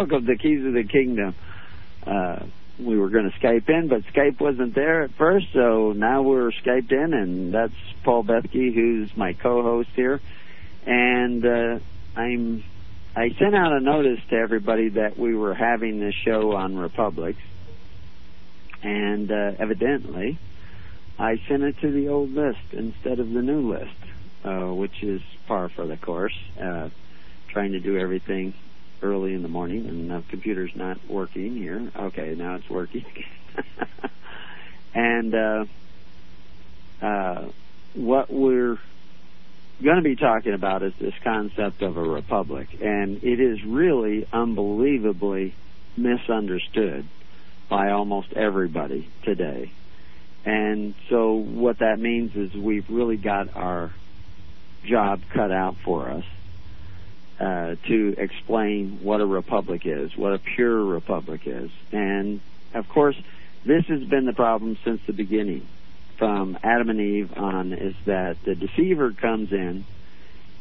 welcome to Keys of the Kingdom. Uh, we were going to Skype in, but Skype wasn't there at first, so now we're Skyped in, and that's Paul Bethke, who's my co-host here. And uh, I'm I sent out a notice to everybody that we were having this show on Republics, and uh, evidently, I sent it to the old list instead of the new list, uh, which is par for the course. Uh, trying to do everything early in the morning, and the computer's not working here. Okay, now it's working. and uh, uh, what we're going to be talking about is this concept of a republic, and it is really unbelievably misunderstood by almost everybody today. And so what that means is we've really got our job cut out for us uh, to explain what a republic is, what a pure republic is. And of course, this has been the problem since the beginning, from Adam and Eve on, is that the deceiver comes in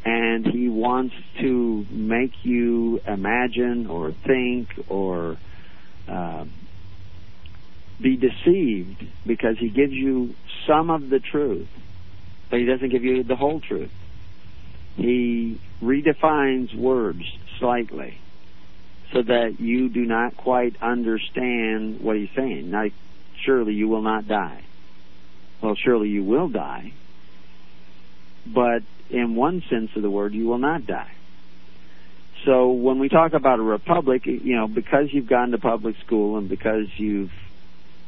and he wants to make you imagine or think or uh, be deceived because he gives you some of the truth, but he doesn't give you the whole truth. He redefines words slightly so that you do not quite understand what he's saying. Like, surely you will not die. Well, surely you will die. But in one sense of the word, you will not die. So when we talk about a republic, you know, because you've gone to public school and because you've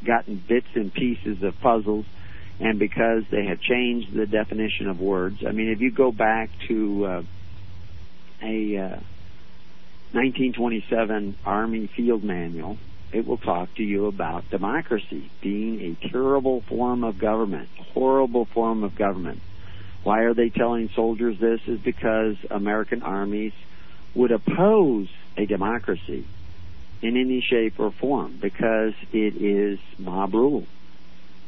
gotten bits and pieces of puzzles, and because they have changed the definition of words. I mean, if you go back to uh, a uh, 1927 Army Field Manual, it will talk to you about democracy being a terrible form of government, horrible form of government. Why are they telling soldiers this? Is because American armies would oppose a democracy in any shape or form because it is mob rule.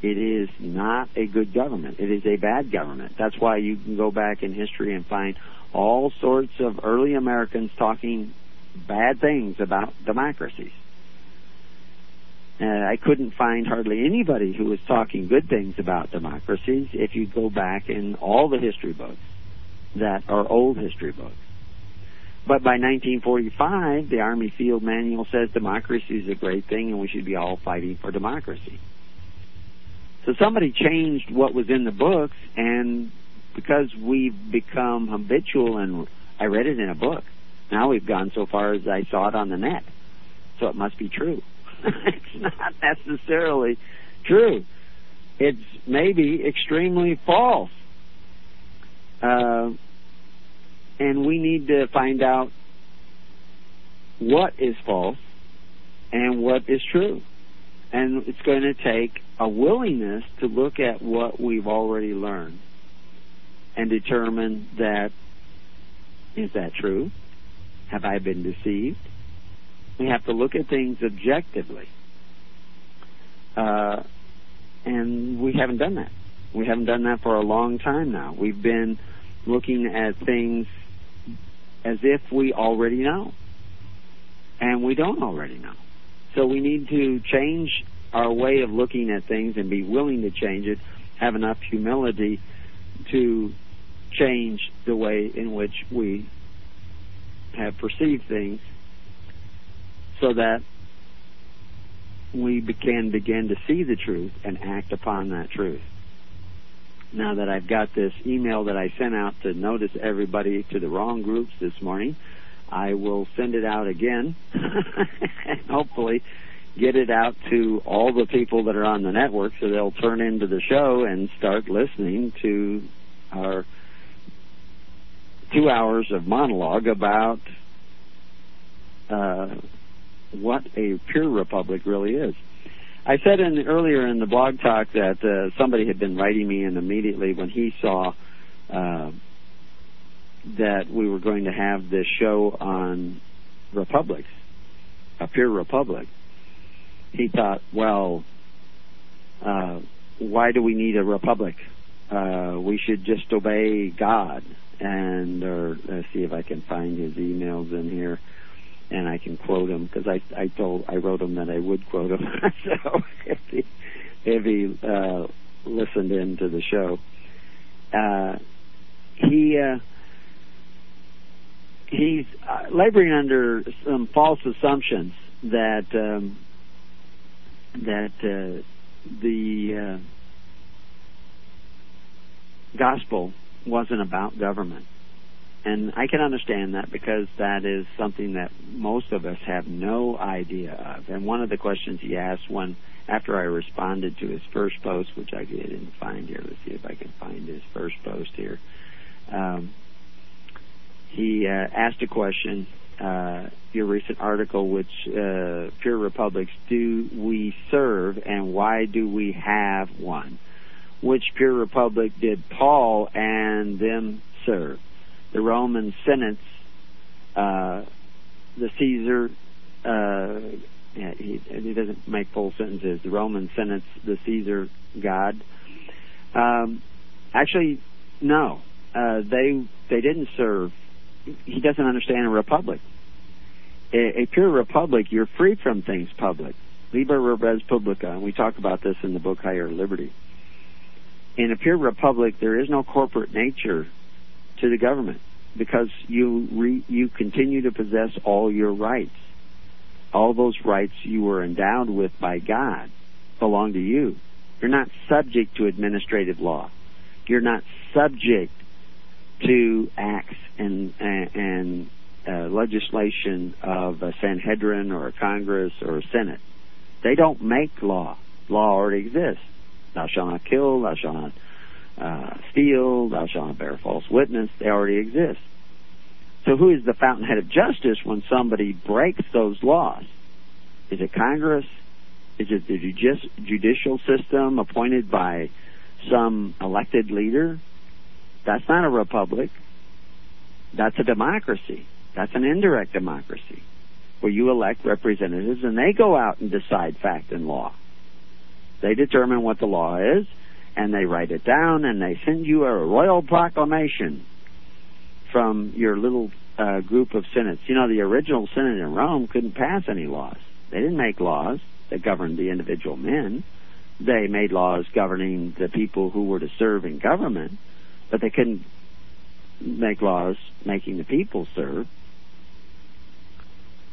It is not a good government. It is a bad government. That's why you can go back in history and find all sorts of early Americans talking bad things about democracies. Uh, I couldn't find hardly anybody who was talking good things about democracies if you go back in all the history books that are old history books. But by 1945, the Army Field Manual says democracy is a great thing and we should be all fighting for democracy. So somebody changed what was in the books, and because we've become habitual and I read it in a book, now we've gone so far as I saw it on the net. So it must be true. it's not necessarily true. It's maybe extremely false. Uh, and we need to find out what is false and what is true. And it's going to take a willingness to look at what we've already learned and determine that is that true? Have I been deceived? We have to look at things objectively. Uh, and we haven't done that. We haven't done that for a long time now. We've been looking at things as if we already know. And we don't already know. So we need to change our way of looking at things and be willing to change it, have enough humility to change the way in which we have perceived things so that we can begin to see the truth and act upon that truth. Now that I've got this email that I sent out to notice everybody to the wrong groups this morning, I will send it out again and hopefully get it out to all the people that are on the network so they'll turn into the show and start listening to our two hours of monologue about uh, what a pure republic really is. I said in earlier in the blog talk that uh, somebody had been writing me, and immediately when he saw uh, that we were going to have this show on republics, a pure republic, he thought, well, uh, why do we need a republic? Uh, we should just obey God. And or let's see if I can find his emails in here, and I can quote him because I I told I wrote him that I would quote him. so if he if he uh, listened in to the show, uh, he. Uh, he's uh, laboring under some false assumptions that um, that uh, the uh, gospel wasn't about government. And I can understand that because that is something that most of us have no idea of. And one of the questions he asked when after I responded to his first post, which I didn't find here, let's see if I can find his first post here. Um, he uh, asked a question. Uh, your recent article, which uh, pure republics do we serve, and why do we have one? Which pure republic did Paul and them serve? The Roman senates, uh, the Caesar. Uh, yeah, he, he doesn't make full sentences. The Roman senates, the Caesar God. Um, actually, no. Uh, they they didn't serve he doesn't understand a republic. A, a pure republic, you're free from things public. Liber res publica, and we talk about this in the book Higher Liberty. In a pure republic, there is no corporate nature to the government because you re, you continue to possess all your rights. All those rights you were endowed with by God belong to you. You're not subject to administrative law. You're not subject to acts and and uh, legislation of a Sanhedrin or a Congress or a Senate. They don't make law. Law already exists. Thou shalt not kill. Thou shalt not uh, steal. Thou shalt not bear false witness. They already exist. So who is the fountainhead of justice when somebody breaks those laws? Is it Congress? Is it the judicial system appointed by some elected leader? That's not a republic. That's a democracy. That's an indirect democracy where you elect representatives and they go out and decide fact and law. They determine what the law is and they write it down and they send you a royal proclamation from your little uh, group of senates. You know, the original Senate in Rome couldn't pass any laws. They didn't make laws that governed the individual men. They made laws governing the people who were to serve in government but they couldn't make laws making the people serve.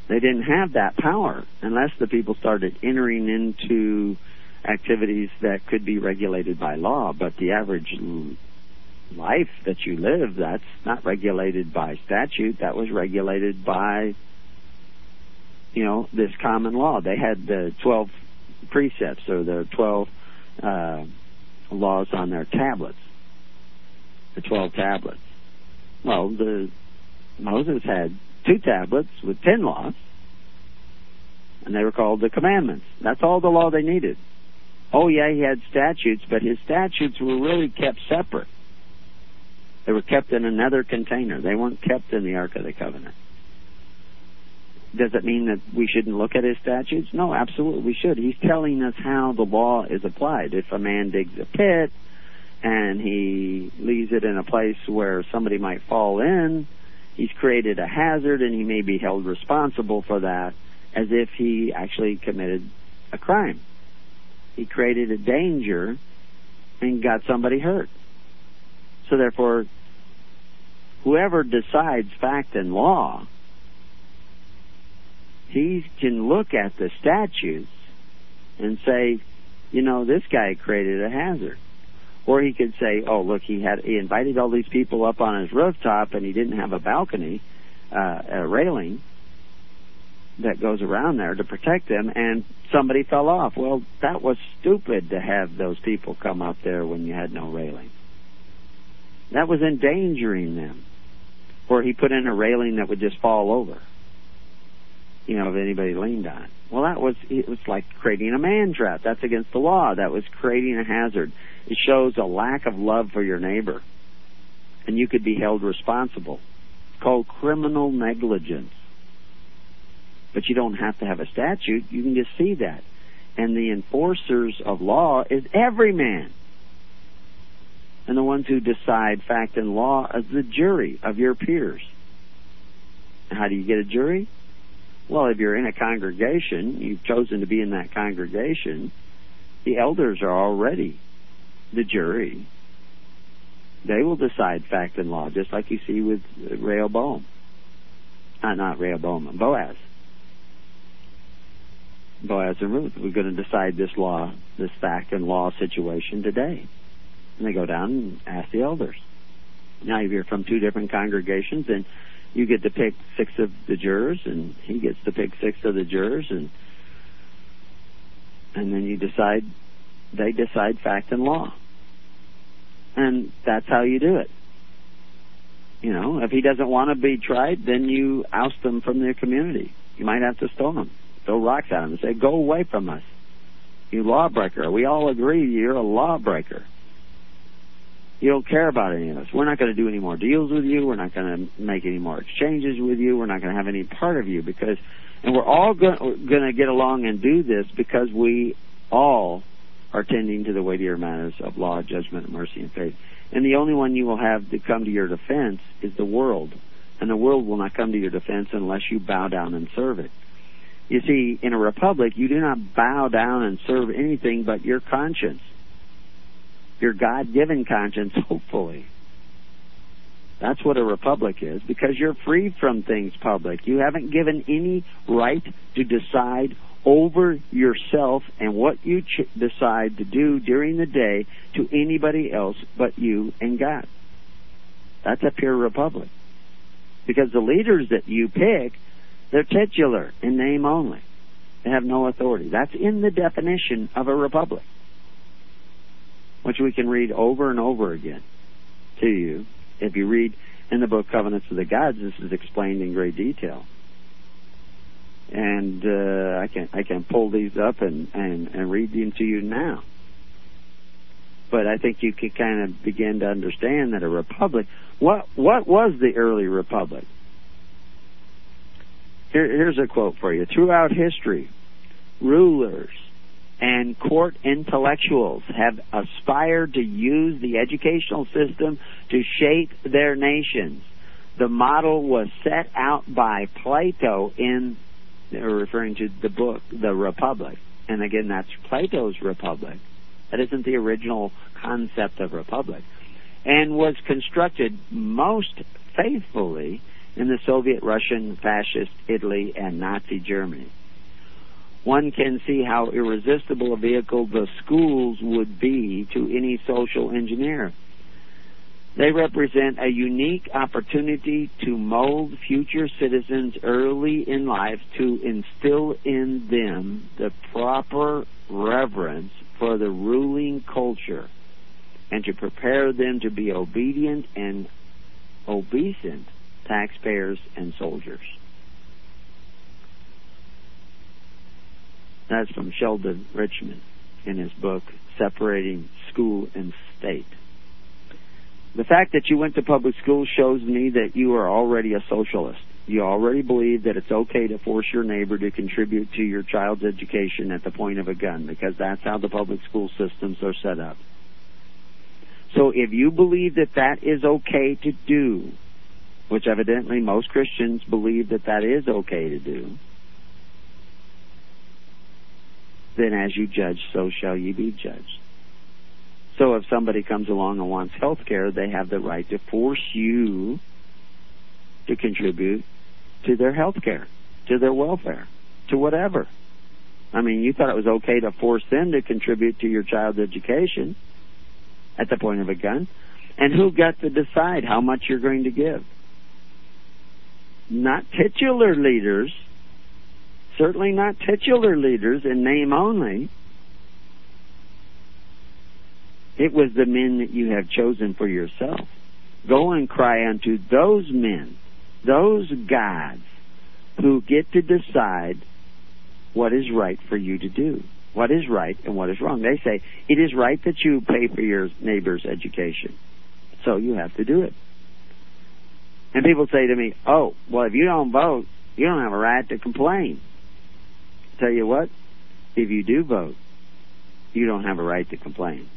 They didn't have that power unless the people started entering into activities that could be regulated by law. But the average life that you live, that's not regulated by statute. That was regulated by, you know, this common law. They had the 12 precepts or the 12 uh, laws on their tablets the 12 tablets. Well, the Moses had two tablets with 10 laws, and they were called the commandments. That's all the law they needed. Oh, yeah, he had statutes, but his statutes were really kept separate. They were kept in another container. They weren't kept in the Ark of the Covenant. Does it mean that we shouldn't look at his statutes? No, absolutely we should. He's telling us how the law is applied. If a man digs a pit and he leaves it in a place where somebody might fall in, he's created a hazard and he may be held responsible for that as if he actually committed a crime. He created a danger and got somebody hurt. So therefore, whoever decides fact and law, he can look at the statutes and say, you know, this guy created a hazard. Or he could say, "Oh, look, he had he invited all these people up on his rooftop, and he didn't have a balcony, uh, a railing that goes around there to protect them, and somebody fell off." Well, that was stupid to have those people come up there when you had no railing. That was endangering them. Or he put in a railing that would just fall over. You know, if anybody leaned on it. Well, that was it was like creating a man trap. That's against the law. That was creating a hazard. It shows a lack of love for your neighbor. and you could be held responsible. It's called criminal negligence. But you don't have to have a statute. You can just see that. And the enforcers of law is every man. And the ones who decide fact and law is the jury of your peers. How do you get a jury? Well, if you're in a congregation, you've chosen to be in that congregation, the elders are already the jury. They will decide fact and law, just like you see with Rehoboam. Uh, not Rehoboam, Boaz. Boaz and Ruth. We're going to decide this law, this fact and law situation today. And they go down and ask the elders. Now, if you're from two different congregations, then you get to pick six of the jurors, and he gets to pick six of the jurors, and and then you decide. They decide fact and law, and that's how you do it. You know, if he doesn't want to be tried, then you oust him from their community. You might have to stone him, throw rocks at him, and say, "Go away from us, you lawbreaker." We all agree you're a lawbreaker. You don't care about any of us. We're not going to do any more deals with you. We're not going to make any more exchanges with you. We're not going to have any part of you because, and we're all going to get along and do this because we all are tending to the weightier matters of law, judgment, mercy, and faith. And the only one you will have to come to your defense is the world. And the world will not come to your defense unless you bow down and serve it. You see, in a republic, you do not bow down and serve anything but your conscience your God given conscience, hopefully. That's what a republic is, because you're free from things public. You haven't given any right to decide over yourself and what you ch- decide to do during the day to anybody else but you and God. That's a pure republic. Because the leaders that you pick, they're titular in name only. They have no authority. That's in the definition of a republic which we can read over and over again to you. If you read in the book Covenants of the Gods, this is explained in great detail. And uh, I can I can pull these up and, and, and read them to you now. But I think you can kind of begin to understand that a republic. What what was the early republic? Here, here's a quote for you. Throughout history, rulers and court intellectuals have aspired to use the educational system to shape their nations. The model was set out by Plato in referring to the book The Republic. And again that's Plato's Republic. That isn't the original concept of republic. And was constructed most faithfully in the Soviet, Russian, fascist Italy, and Nazi Germany one can see how irresistible a vehicle the schools would be to any social engineer. They represent a unique opportunity to mold future citizens early in life to instill in them the proper reverence for the ruling culture and to prepare them to be obedient and obeisant taxpayers and soldiers. That's from Sheldon Richman in his book, Separating School and State. The fact that you went to public school shows me that you are already a socialist. You already believe that it's okay to force your neighbor to contribute to your child's education at the point of a gun because that's how the public school systems are set up. So if you believe that that is okay to do, which evidently most Christians believe that that is okay to do, then as you judge, so shall ye be judged. So if somebody comes along and wants health care, they have the right to force you to contribute to their health care, to their welfare, to whatever. I mean, you thought it was okay to force them to contribute to your child's education at the point of a gun. And who got to decide how much you're going to give? Not titular leaders certainly not titular leaders in name only. It was the men that you have chosen for yourself. Go and cry unto those men, those gods, who get to decide what is right for you to do. What is right and what is wrong. They say, it is right that you pay for your neighbor's education. So you have to do it. And people say to me, oh, well, if you don't vote, you don't have a right to complain. Tell you what, if you do vote, you don't have a right to complain.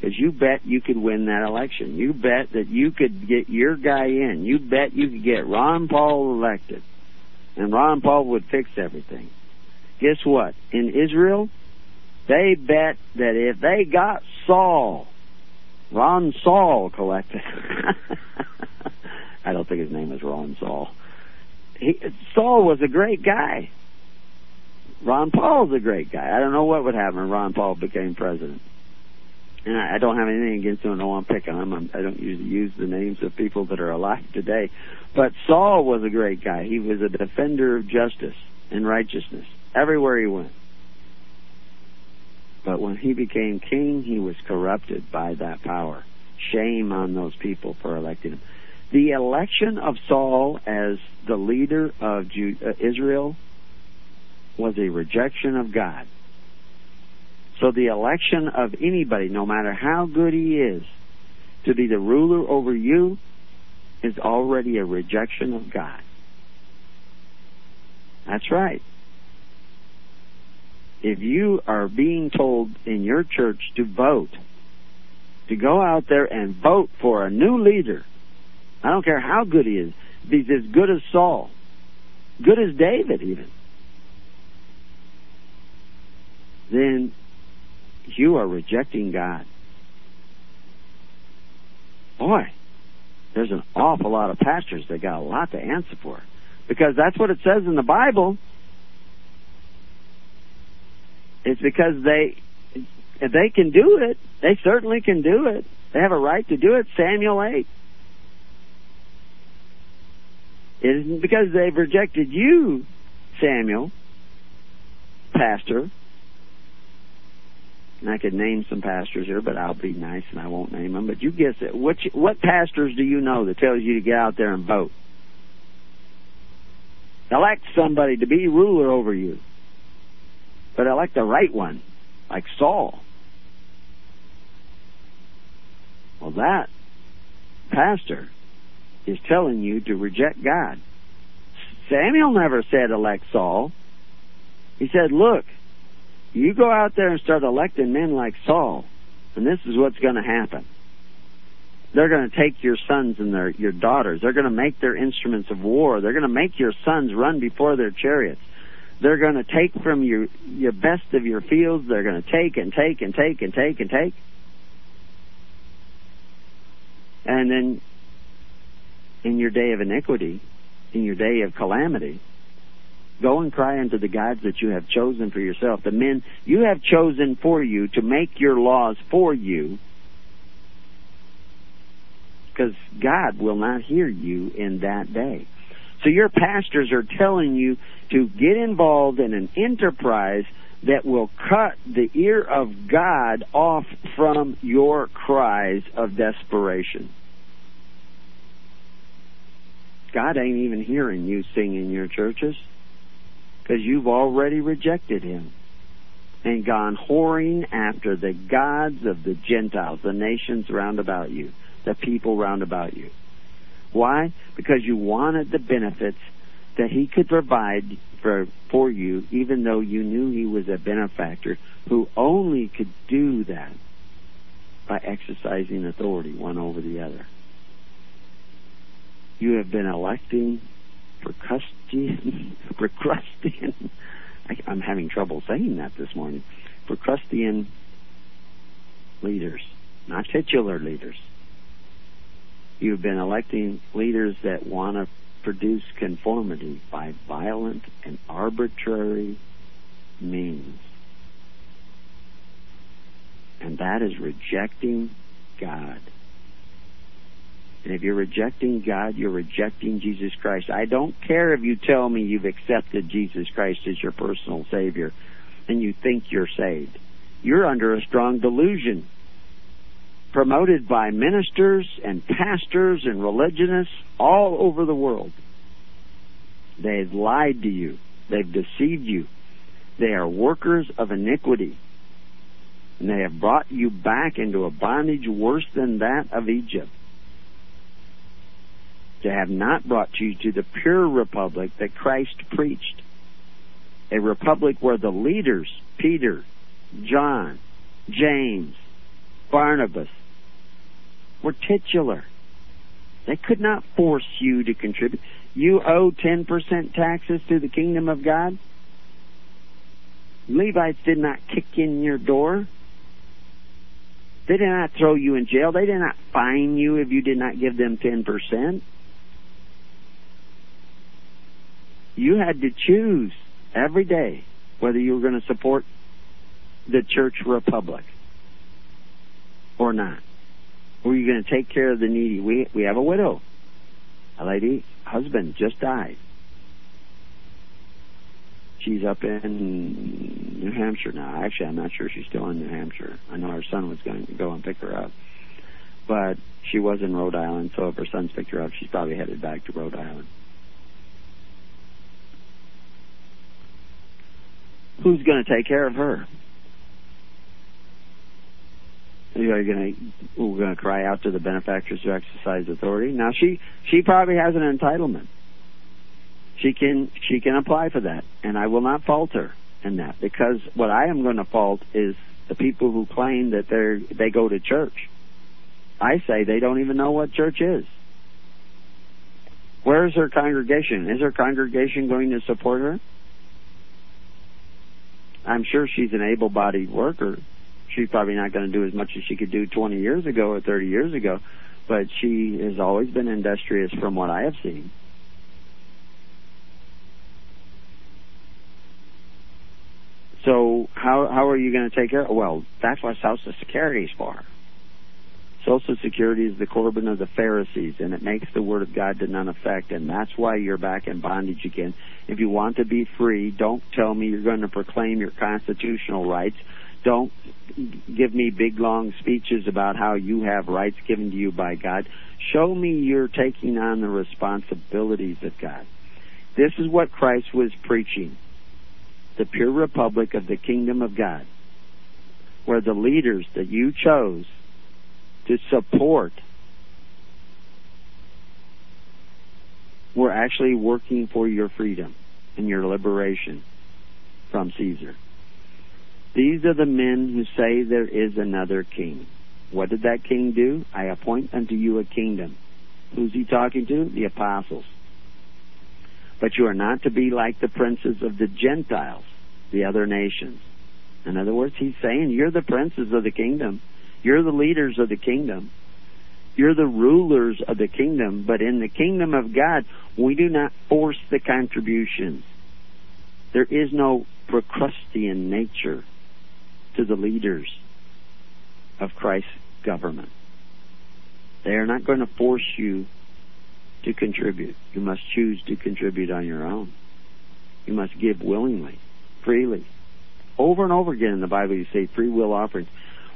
Because you bet you could win that election. You bet that you could get your guy in. You bet you could get Ron Paul elected. And Ron Paul would fix everything. Guess what? In Israel, they bet that if they got Saul, Ron Saul collected. I don't think his name is Ron Saul. He, Saul was a great guy. Ron Paul's a great guy. I don't know what would happen if Ron Paul became president. And I, I don't have anything against him. No, I'm picking him. I'm, I don't usually use the names of people that are alive today. But Saul was a great guy. He was a defender of justice and righteousness everywhere he went. But when he became king, he was corrupted by that power. Shame on those people for electing him. The election of Saul as the leader of uh, Israel was a rejection of God. So the election of anybody, no matter how good he is, to be the ruler over you is already a rejection of God. That's right. If you are being told in your church to vote, to go out there and vote for a new leader, I don't care how good he is, he's as good as Saul, good as David even, then you are rejecting God. Boy, there's an awful lot of pastors that got a lot to answer for. Because that's what it says in the Bible. It's because they they can do it, they certainly can do it. They have a right to do it. Samuel 8. It isn't because they've rejected you, Samuel, pastor, and I could name some pastors here, but I'll be nice and I won't name them. But you guess it. What what pastors do you know that tells you to get out there and vote? Elect somebody to be ruler over you, but elect the right one, like Saul. Well, that pastor is telling you to reject God. Samuel never said elect Saul. He said, look, you go out there and start electing men like Saul, and this is what's going to happen. They're going to take your sons and their your daughters. They're going to make their instruments of war. They're going to make your sons run before their chariots. They're going to take from you your best of your fields. They're going to take and take and take and take and take. And then in your day of iniquity, in your day of calamity, Go and cry unto the gods that you have chosen for yourself, the men you have chosen for you to make your laws for you, because God will not hear you in that day. So your pastors are telling you to get involved in an enterprise that will cut the ear of God off from your cries of desperation. God ain't even hearing you sing in your churches because you've already rejected him and gone whoring after the gods of the Gentiles, the nations round about you, the people round about you. Why? Because you wanted the benefits that he could provide for, for you, even though you knew he was a benefactor who only could do that by exercising authority one over the other. You have been electing Procrustean, I, I'm having trouble saying that this morning. Procrustean leaders, not titular leaders. You've been electing leaders that want to produce conformity by violent and arbitrary means. And that is rejecting God. And if you're rejecting God, you're rejecting Jesus Christ. I don't care if you tell me you've accepted Jesus Christ as your personal Savior and you think you're saved. You're under a strong delusion promoted by ministers and pastors and religionists all over the world. They've lied to you. They've deceived you. They are workers of iniquity. And they have brought you back into a bondage worse than that of Egypt. To have not brought you to the pure republic that Christ preached. A republic where the leaders, Peter, John, James, Barnabas, were titular. They could not force you to contribute. You owe 10% taxes to the kingdom of God. Levites did not kick in your door. They did not throw you in jail. They did not fine you if you did not give them 10%. You had to choose every day whether you were going to support the church republic or not. Were you going to take care of the needy? We we have a widow, a lady husband just died. She's up in New Hampshire now. Actually, I'm not sure she's still in New Hampshire. I know her son was going to go and pick her up, but she was in Rhode Island. So if her son's picked her up, she's probably headed back to Rhode Island. Who's going to take care of her? Are you going to we're going to cry out to the benefactors who exercise authority? Now she she probably has an entitlement. She can she can apply for that, and I will not fault her in that because what I am going to fault is the people who claim that they they go to church. I say they don't even know what church is. Where is her congregation? Is her congregation going to support her? I'm sure she's an able-bodied worker she's probably not going to do as much as she could do 20 years ago or 30 years ago, but she has always been industrious from what I have seen. So how how are you going to take care? Well, that's what Social Security is for. Social Security is the Corban of the Pharisees, and it makes the Word of God to none effect, and that's why you're back in bondage again. If you want to be free, don't tell me you're going to proclaim your constitutional rights don't give me big long speeches about how you have rights given to you by God. Show me you're taking on the responsibilities of God. This is what Christ was preaching. The pure republic of the kingdom of God, where the leaders that you chose to support We're actually working for your freedom and your liberation from Caesar. These are the men who say there is another king. What did that king do? I appoint unto you a kingdom. Who's he talking to? The apostles. But you are not to be like the princes of the Gentiles, the other nations. In other words, he's saying you're the princes of the kingdom. You're the leaders of the kingdom. You're the rulers of the kingdom. But in the kingdom of God, we do not force the contributions. There is no Procrustean nature to the leaders of Christ's government. They are not going to force you to contribute. You must choose to contribute on your own. You must give willingly, freely. Over and over again in the Bible, you say free will offerings.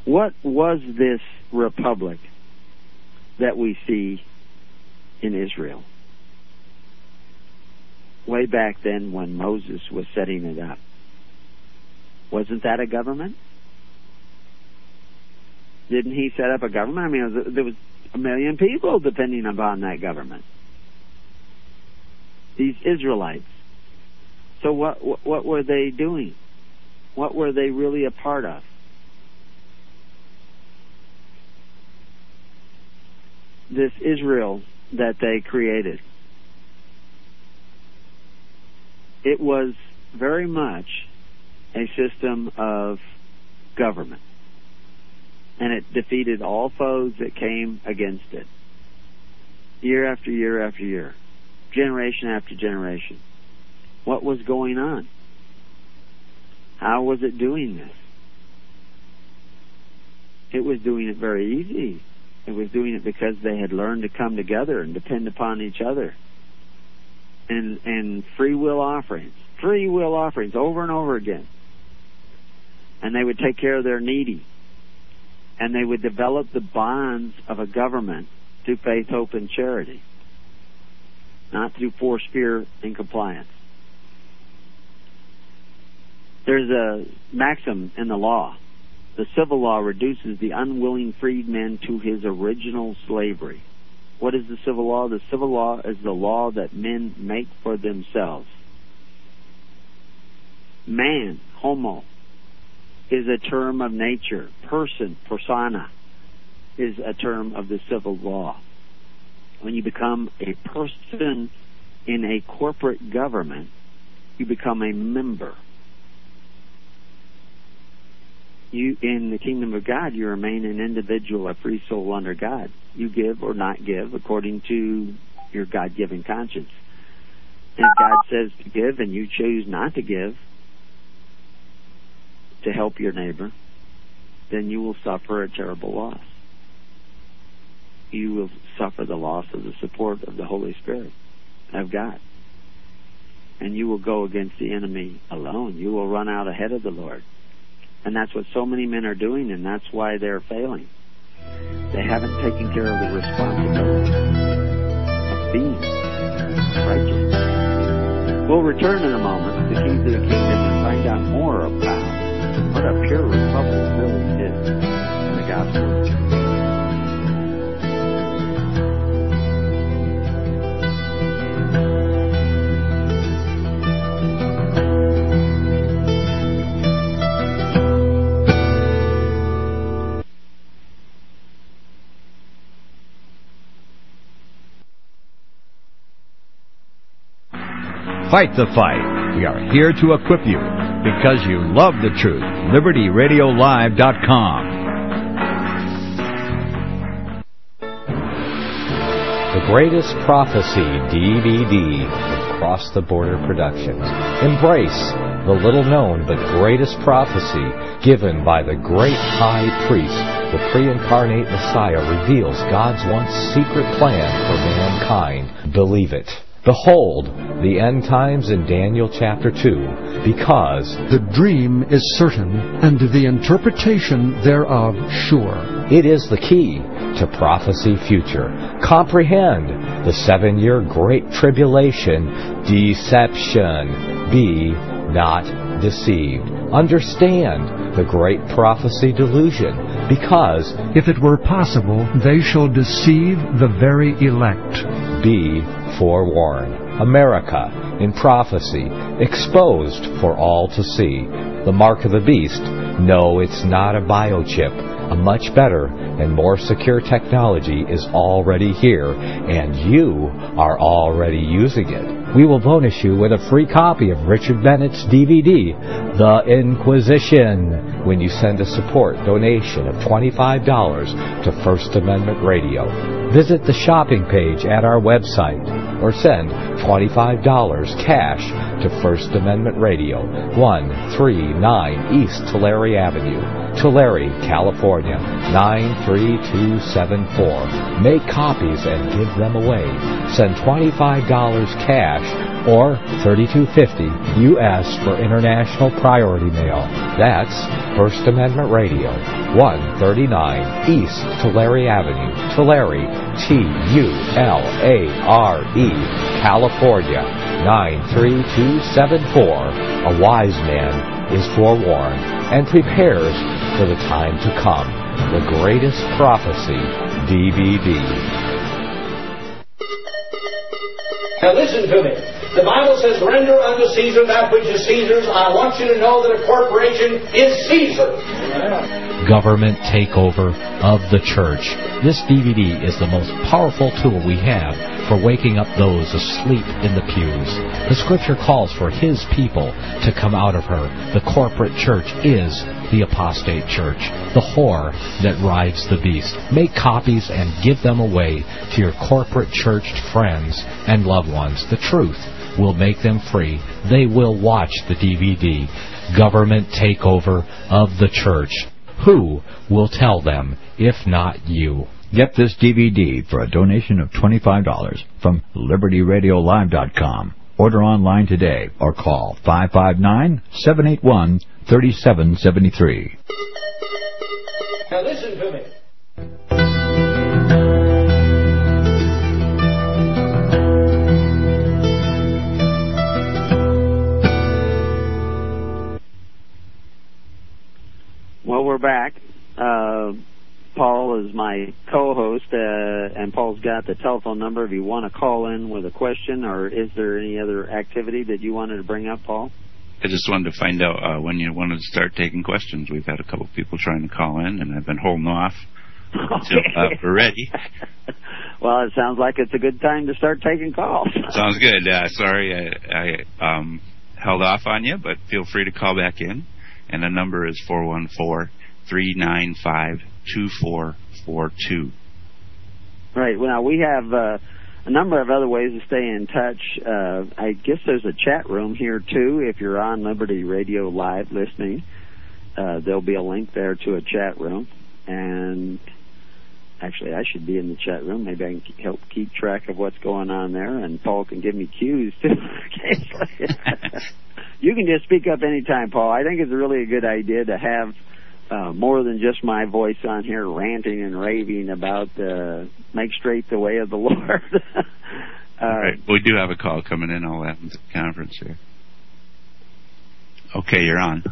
What was this republic that we see in Israel? Way back then when Moses was setting it up. Wasn't that a government? Didn't he set up a government? I mean, there was a million people depending upon that government. These Israelites. So what what were they doing? What were they really a part of? This Israel that they created. It was very much a system of government and it defeated all foes that came against it. Year after year after year, generation after generation. What was going on? How was it doing this? It was doing it very easy. It was doing it because they had learned to come together and depend upon each other. And and free will offerings. Free will offerings over and over again. And they would take care of their needy and they would develop the bonds of a government through faith, hope, and charity, not through force, fear, and compliance. There's a maxim in the law. The civil law reduces the unwilling freedman to his original slavery. What is the civil law? The civil law is the law that men make for themselves. Man, homo, is a term of nature. Person, persona, is a term of the civil law. When you become a person in a corporate government, you become a member. You, in the kingdom of God, you remain an individual, a free soul under God. You give or not give according to your God-given conscience. And if God says to give and you choose not to give to help your neighbor, then you will suffer a terrible loss. You will suffer the loss of the support of the Holy Spirit of God. And you will go against the enemy alone. You will run out ahead of the Lord. And that's what so many men are doing, and that's why they're failing. They haven't taken care of the responsibility of being righteous. We'll return in a moment to of the Kingdom and find out more about what a pure republic really is in the gospel. Fight the fight. We are here to equip you because you love the truth. LibertyRadioLive.com. The Greatest Prophecy DVD of Cross the Border Productions. Embrace the little known but greatest prophecy given by the great high priest. The pre incarnate Messiah reveals God's once secret plan for mankind. Believe it. Behold, the end times in Daniel chapter 2, because the dream is certain, and the interpretation thereof sure. It is the key to prophecy future. Comprehend the seven year great tribulation, deception. Be not deceived. Understand the great prophecy delusion, because if it were possible, they shall deceive the very elect. Be forewarned. America, in prophecy, exposed for all to see. The mark of the beast. No, it's not a biochip. A much better and more secure technology is already here, and you are already using it. We will bonus you with a free copy of Richard Bennett's DVD, The Inquisition, when you send a support donation of $25 to First Amendment Radio. Visit the shopping page at our website or send $25 cash to First Amendment Radio, 139 East Tulare Avenue, Tulare, California, 93274. Make copies and give them away. Send $25 cash or 3250 US for international priority mail. That's First Amendment Radio, 139 East Tulare Avenue, Tulare, T-U-L-A-R-E, California, 93274. A wise man is forewarned and prepares for the time to come. The Greatest Prophecy DVD. Now listen to me. The Bible says, render unto Caesar that which is Caesar's. I want you to know that a corporation is Caesar. Government takeover of the church. This DVD is the most powerful tool we have for waking up those asleep in the pews. The scripture calls for his people to come out of her. The corporate church is the apostate church, the whore that rides the beast. Make copies and give them away to your corporate churched friends and loved ones. The truth will make them free. They will watch the DVD, Government Takeover of the Church. Who will tell them if not you? Get this DVD for a donation of $25 from LibertyRadioLive.com. Order online today or call 559-781-3773. Now listen to me. Well, we're back. Uh, Paul is my co-host, uh, and Paul's got the telephone number if you want to call in with a question, or is there any other activity that you wanted to bring up, Paul? I just wanted to find out uh, when you wanted to start taking questions. We've had a couple of people trying to call in, and I've been holding off until uh, we're ready. well, it sounds like it's a good time to start taking calls. Sounds good. Uh, sorry, I, I um, held off on you, but feel free to call back in. And the number is four one four three nine five two four four two. Right. Well, now we have uh, a number of other ways to stay in touch. Uh, I guess there's a chat room here too. If you're on Liberty Radio Live listening, uh, there'll be a link there to a chat room. And actually, I should be in the chat room. Maybe I can help keep track of what's going on there, and Paul can give me cues too. you can just speak up anytime, Paul. I think it's really a good idea to have uh, more than just my voice on here ranting and raving about uh, make straight the way of the Lord. uh, right. We do have a call coming in. I'll have the conference here. Okay, you're on.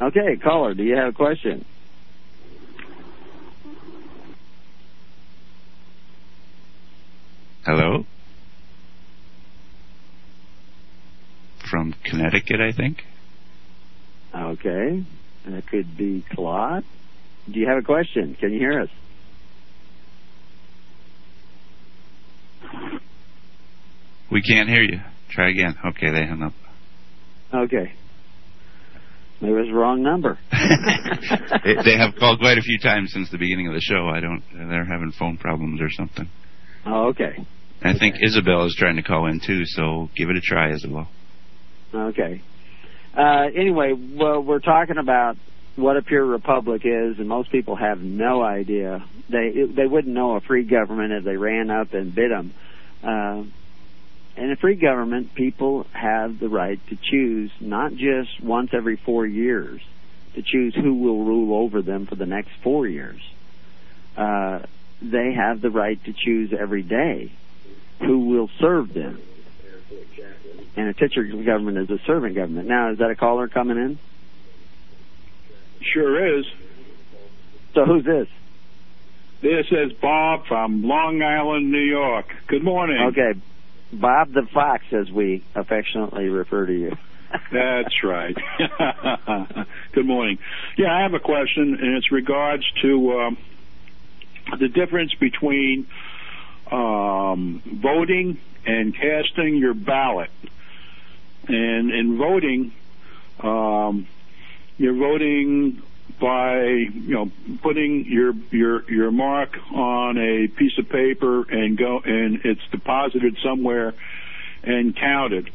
Okay, caller, do you have a question? Hello? From Connecticut, I think. Okay. That could be Claude. Do you have a question? Can you hear us? We can't hear you. Try again. Okay, they hung up. Okay. It was the wrong number. they, have called quite a few times since the beginning of the show. I don't. They're having phone problems or something. Oh, okay. I okay. think Isabel is trying to call in too, so give it a try, Isabel. Okay. Uh, anyway, well, we're talking about what a pure republic is, and most people have no idea. They they wouldn't know a free government if they ran up and bit them. Uh, in a free government, people have the right to choose not just once every four years to choose who will rule over them for the next four years. Uh, they have the right to choose every day who will serve them and a titular government is a servant government. Now, is that a caller coming in? Sure is. So who's this? This is Bob from Long Island, New York. Good morning. Okay. Bob the Fox, as we affectionately refer to you. That's right. Good morning. Yeah, I have a question, and it's regards to um, the difference between um, voting and casting your ballot. And in voting, um, you're voting by you know putting your your your mark on a piece of paper and go and it's deposited somewhere and counted.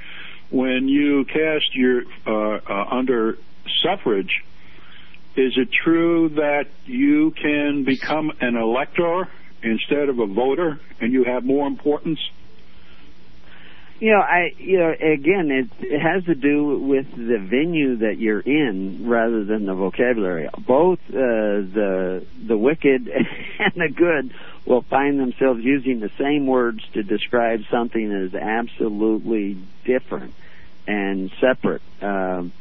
When you cast your uh, uh, under suffrage, is it true that you can become an elector instead of a voter, and you have more importance? You know, I you know again, it, it has to do with the venue that you're in rather than the vocabulary. Both uh, the the wicked and the good will find themselves using the same words to describe something that is absolutely different and separate. Um,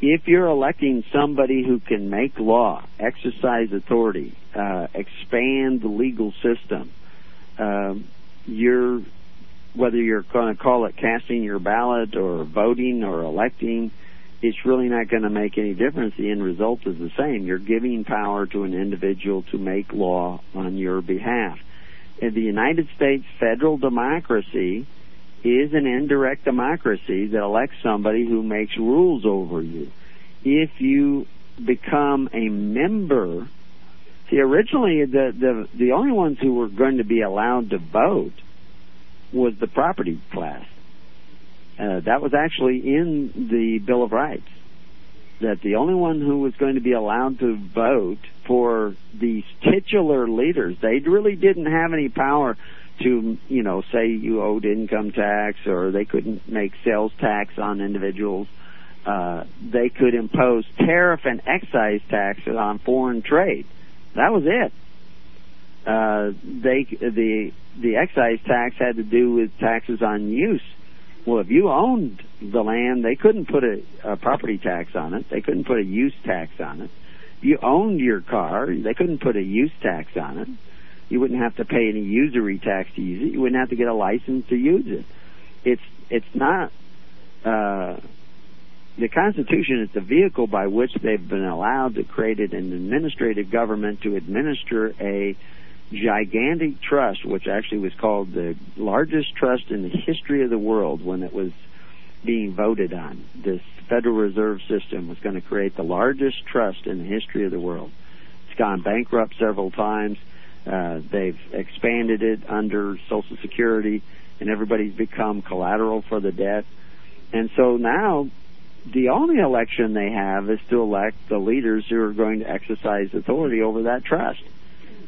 if you're electing somebody who can make law, exercise authority, uh, expand the legal system, um, you're whether you're going to call it casting your ballot or voting or electing, it's really not going to make any difference. The end result is the same. You're giving power to an individual to make law on your behalf. In the United States federal democracy is an indirect democracy that elects somebody who makes rules over you. If you become a member, see originally the the the only ones who were going to be allowed to vote was the property class. Uh, that was actually in the Bill of Rights. That the only one who was going to be allowed to vote for these titular leaders, they really didn't have any power to, you know, say you owed income tax or they couldn't make sales tax on individuals. Uh, they could impose tariff and excise taxes on foreign trade. That was it. Uh, they the the excise tax had to do with taxes on use. Well, if you owned the land, they couldn't put a, a property tax on it. They couldn't put a use tax on it. you owned your car. They couldn't put a use tax on it. You wouldn't have to pay any usury tax to use it. You wouldn't have to get a license to use it. It's it's not uh, the Constitution is the vehicle by which they've been allowed to create an administrative government to administer a gigantic trust, which actually was called the largest trust in the history of the world when it was being voted on. This Federal Reserve System was going to create the largest trust in the history of the world. It's gone bankrupt several times. Uh, they've expanded it under Social Security, and everybody's become collateral for the debt. And so now, the only election they have is to elect the leaders who are going to exercise authority over that trust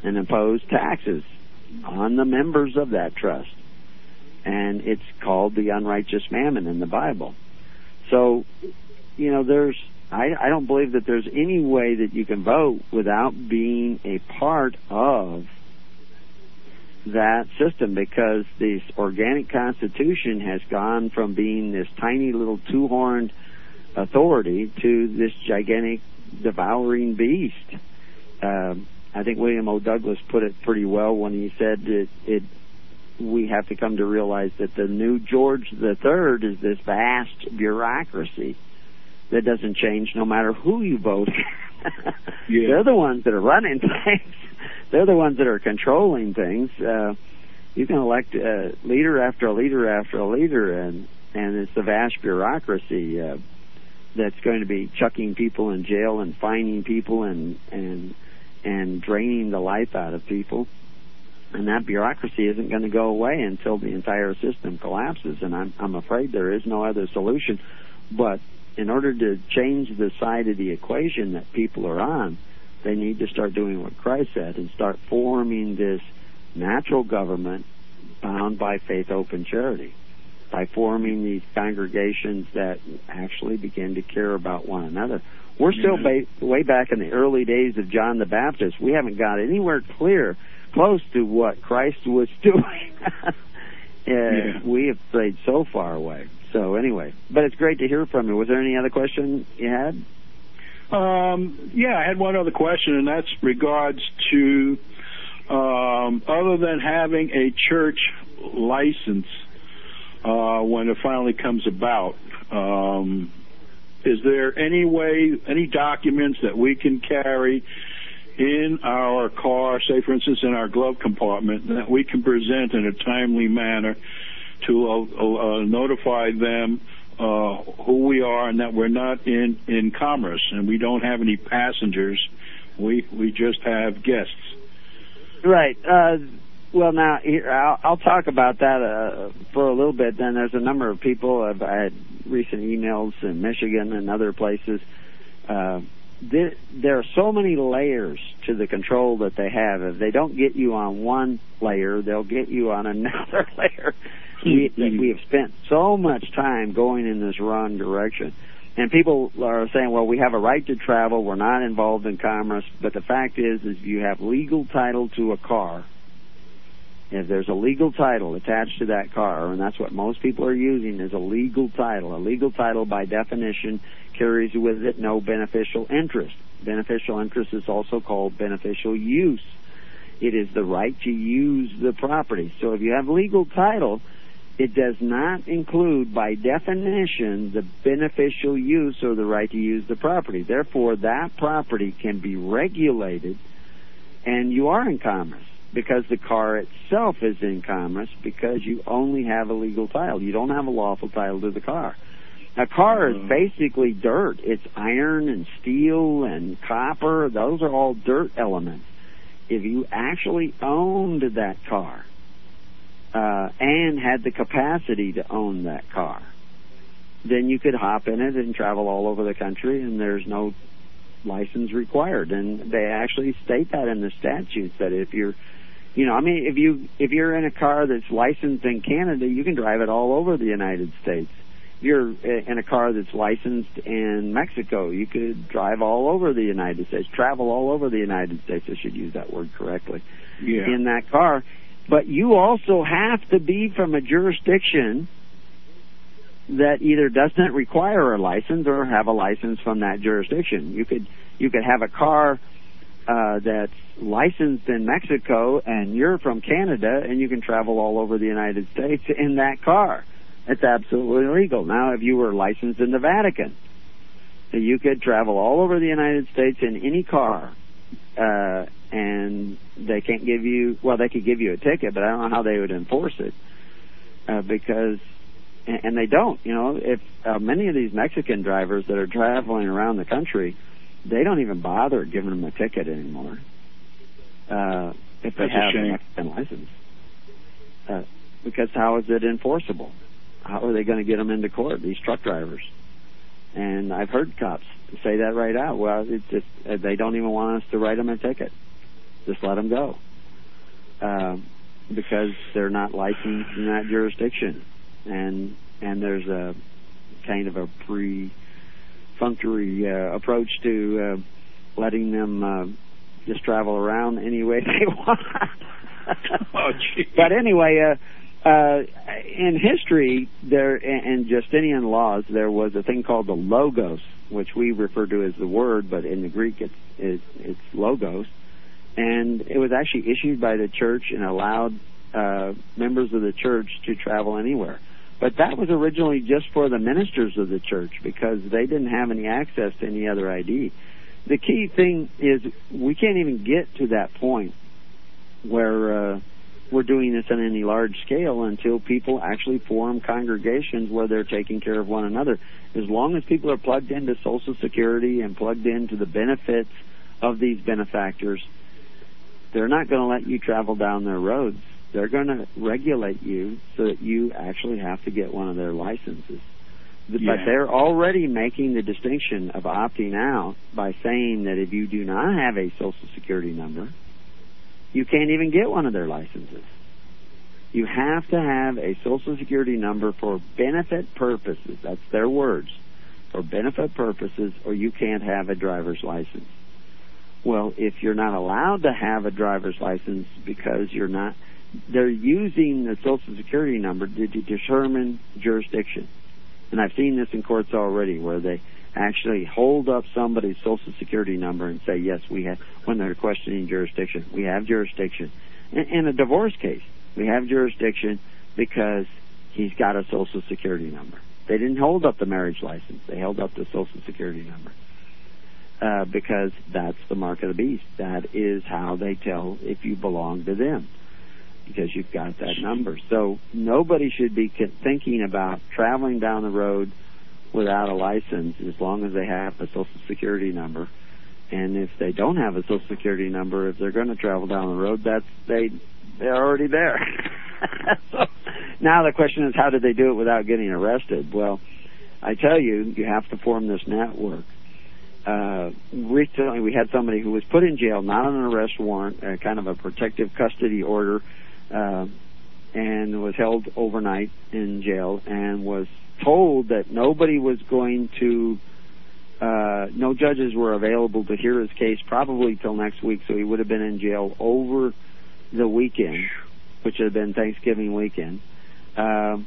and impose taxes on the members of that trust. And it's called the unrighteous mammon in the Bible. So, you know, there's I, I don't believe that there's any way that you can vote without being a part of that system because this organic constitution has gone from being this tiny little two horned authority to this gigantic devouring beast. Um, I think William O. Douglas put it pretty well when he said that it we have to come to realize that the new George Third is this vast bureaucracy that doesn't change no matter who you vote. yeah. They're the ones that are running things. They're the ones that are controlling things. Uh, you can elect a leader after a leader after a leader, and and it's the vast bureaucracy uh, that's going to be chucking people in jail and fining people and and and draining the life out of people. And that bureaucracy isn't going to go away until the entire system collapses. And I'm I'm afraid there is no other solution. But in order to change the side of the equation that people are on, they need to start doing what Christ said and start forming this natural government bound by faith, open charity. By forming these congregations that actually begin to care about one another. We're still mm-hmm. ba- way back in the early days of John the Baptist. We haven't got anywhere clear, close to what Christ was doing. Yeah. We have stayed so far away. So anyway, but it's great to hear from you. Was there any other question you had? Um, yeah, I had one other question, and that's regards to um, other than having a church license uh, when it finally comes about. Um, is there any way, any documents that we can carry in our car, say for instance in our glove compartment, that we can present in a timely manner to uh, uh, notify them uh, who we are and that we're not in commerce and we don't have any passengers. We we just have guests. Right. Well, now I'll, talk about that for a little bit. Then there's a number of people. I've had recent emails in Michigan and other places. There are so many layers to the control that they have. If they don't get you on one layer, they'll get you on another layer. We, mm-hmm. we have spent so much time going in this wrong direction. And people are saying, well, we have a right to travel. We're not involved in commerce. But the fact is, is you have legal title to a car. If there's a legal title attached to that car, and that's what most people are using, is a legal title. A legal title, by definition, carries with it no beneficial interest. Beneficial interest is also called beneficial use. It is the right to use the property. So if you have legal title, it does not include, by definition, the beneficial use or the right to use the property. Therefore, that property can be regulated, and you are in commerce because the car itself is in commerce because you only have a legal title. You don't have a lawful title to the car. A car is mm-hmm. basically dirt. It's iron and steel and copper. Those are all dirt elements. If you actually owned that car, uh, and had the capacity to own that car, then you could hop in it and travel all over the country, and there's no license required. And they actually state that in the statutes that if you're, you know, I mean, if you if you're in a car that's licensed in Canada, you can drive it all over the United States. If you're in a car that's licensed in Mexico, you could drive all over the United States, travel all over the United States. I should use that word correctly. Yeah. In that car, but you also have to be from a jurisdiction that either doesn't require a license or have a license from that jurisdiction. You could You could have a car uh, that's licensed in Mexico and you're from Canada and you can travel all over the United States in that car. It's absolutely legal. Now, if you were licensed in the Vatican, you could travel all over the United States in any car, uh, and they can't give you, well, they could give you a ticket, but I don't know how they would enforce it, uh, because, and, and they don't, you know, if uh, many of these Mexican drivers that are traveling around the country, they don't even bother giving them a ticket anymore uh, if they That's have a shame. Mexican license. Uh, because how is it enforceable? How are they going to get them into court? These truck drivers, and I've heard cops say that right out. Well, it's just uh, they don't even want us to write them a ticket. Just let them go, um, because they're not licensed in that jurisdiction, and and there's a kind of a pre-functory uh, approach to uh, letting them uh, just travel around any way they want. Oh, but anyway, uh, uh, in history, there in Justinian laws, there was a thing called the logos, which we refer to as the word, but in the Greek, it's it's, it's logos, and it was actually issued by the church and allowed uh, members of the church to travel anywhere. But that was originally just for the ministers of the church because they didn't have any access to any other ID. The key thing is we can't even get to that point where uh, we're doing this on any large scale until people actually form congregations where they're taking care of one another. As long as people are plugged into Social Security and plugged into the benefits of these benefactors, they're not going to let you travel down their roads. They're going to regulate you so that you actually have to get one of their licenses. But they're already making the distinction of opting out by saying that if you do not have a Social Security number, you can't even get one of their licenses. You have to have a Social Security number for benefit purposes. That's their words. For benefit purposes, or you can't have a driver's license. Well, if you're not allowed to have a driver's license because you're not, they're using the Social Security number to, to determine jurisdiction. And I've seen this in courts already where they actually hold up somebody's social security number and say, yes, we have, when they're questioning jurisdiction, we have jurisdiction. In, in a divorce case, we have jurisdiction because he's got a social security number. They didn't hold up the marriage license. They held up the social security number. Uh, because that's the mark of the beast. That is how they tell if you belong to them. Because you've got that number. So nobody should be thinking about traveling down the road without a license as long as they have a social security number. And if they don't have a social security number, if they're going to travel down the road, that's they they're already there. so now the question is, how did they do it without getting arrested? Well, I tell you, you have to form this network. Uh, recently, we had somebody who was put in jail, not on an arrest warrant, uh, kind of a protective custody order, uh, and was held overnight in jail, and was told that nobody was going to, uh, no judges were available to hear his case probably till next week, so he would have been in jail over the weekend, which had been Thanksgiving weekend. Um,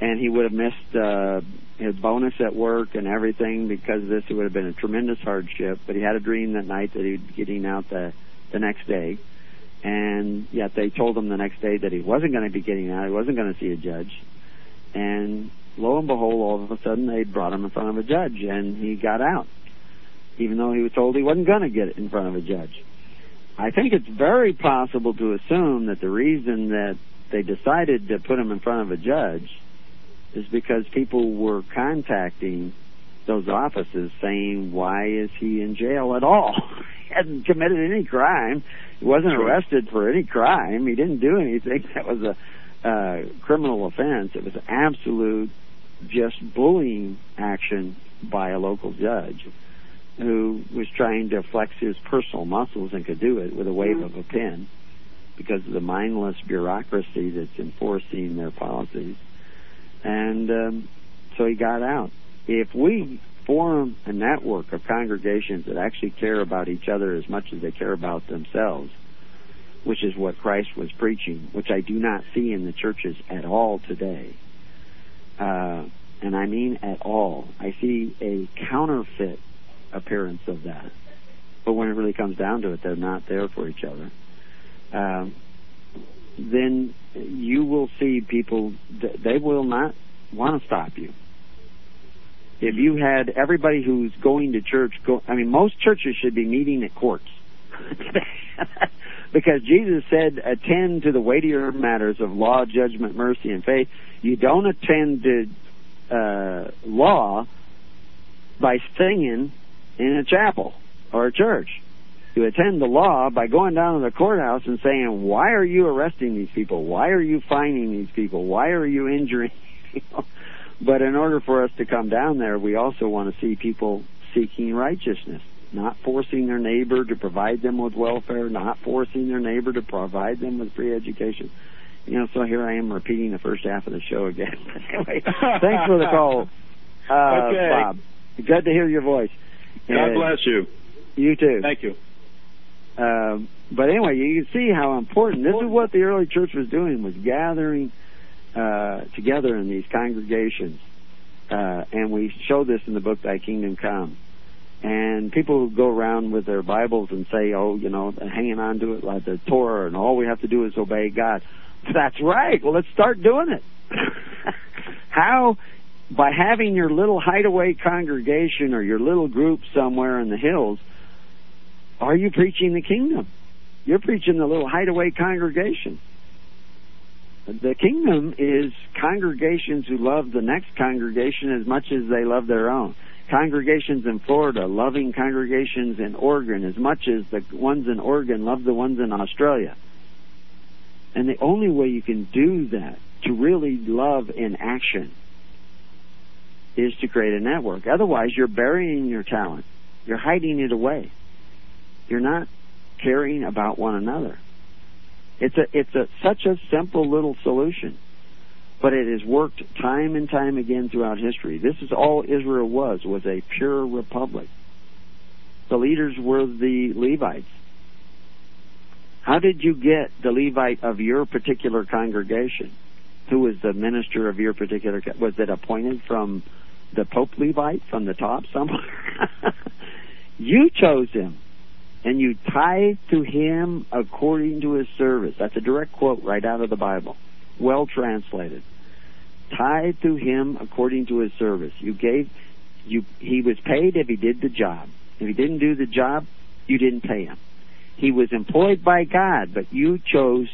and he would have missed uh, his bonus at work and everything because this. Would have been a tremendous hardship. But he had a dream that night that he'd be getting out the the next day, and yet they told him the next day that he wasn't going to be getting out. He wasn't going to see a judge, and lo and behold, all of a sudden they brought him in front of a judge, and he got out, even though he was told he wasn't going to get it in front of a judge. I think it's very possible to assume that the reason that they decided to put him in front of a judge is because people were contacting those offices saying, why is he in jail at all? he hadn't committed any crime. He wasn't arrested for any crime. He didn't do anything that was a uh, criminal offense. It was absolute just bullying action by a local judge who was trying to flex his personal muscles and could do it with a wave of a pen because of the mindless bureaucracy that's enforcing their policies. And um, so he got out. If we form a network of congregations that actually care about each other as much as they care about themselves, which is what Christ was preaching, which I do not see in the churches at all today. Uh, and I mean at all. I see a counterfeit appearance of that. but when it really comes down to it, they're not there for each other. Um, then you will see people; they will not want to stop you. If you had everybody who's going to church go, I mean, most churches should be meeting at courts. because Jesus said, attend to the weightier matters of law, judgment, mercy, and faith. You don't attend to uh, law by singing in a chapel or a church. You attend the law by going down to the courthouse and saying, why are you arresting these people? Why are you fining these people? Why are you injuring people? But in order for us to come down there, we also want to see people seeking righteousness, not forcing their neighbor to provide them with welfare, not forcing their neighbor to provide them with free education. You know, so here I am repeating the first half of the show again. anyway, thanks for the call, uh, okay. Bob. Good to hear your voice. God bless you. You too. Thank you. Um, but anyway, you can see how important this is. What the early church was doing was gathering uh, together in these congregations, uh, and we show this in the book "Thy Kingdom Come." And people who go around with their Bibles and say, "Oh, you know, hanging on to it like the Torah, and all we have to do is obey God." That's right. Well, let's start doing it. how? By having your little hideaway congregation or your little group somewhere in the hills, are you preaching the kingdom? You're preaching the little hideaway congregation. The kingdom is congregations who love the next congregation as much as they love their own. Congregations in Florida loving congregations in Oregon as much as the ones in Oregon love the ones in Australia. And the only way you can do that, to really love in action, is to create a network. Otherwise, you're burying your talent. You're hiding it away. You're not caring about one another. It's a it's a such a simple little solution, but it has worked time and time again throughout history. This is all Israel was was a pure republic. The leaders were the Levites. How did you get the Levite of your particular congregation? Who was the minister of your particular? Was it appointed from the Pope Levite from the top somewhere? you chose him and you tithe to him according to his service. That's a direct quote right out of the Bible. Well translated. Tithe to him according to his service. You gave you he was paid if he did the job. If he didn't do the job, you didn't pay him. He was employed by God, but you chose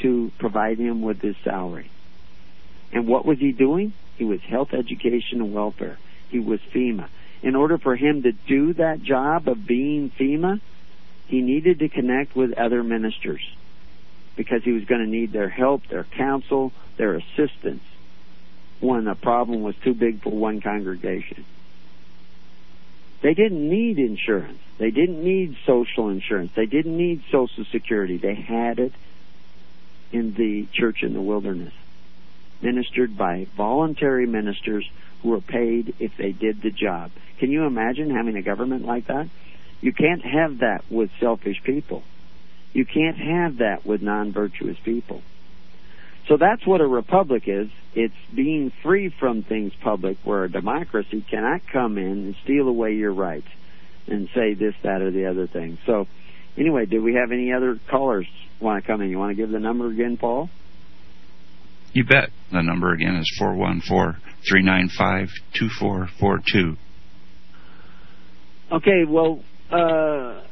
to provide him with his salary. And what was he doing? He was health, education, and welfare. He was FEMA. In order for him to do that job of being FEMA, he needed to connect with other ministers because he was going to need their help, their counsel, their assistance when a problem was too big for one congregation. They didn't need insurance. They didn't need social insurance. They didn't need Social Security. They had it in the church in the wilderness, ministered by voluntary ministers who were paid if they did the job. Can you imagine having a government like that? You can't have that with selfish people. You can't have that with non virtuous people. So that's what a republic is. It's being free from things public, where a democracy cannot come in and steal away your rights and say this, that, or the other thing. So, anyway, do we have any other callers want to come in? You want to give the number again, Paul? You bet. The number again is four one four three nine five two four four two. Okay, well, uh,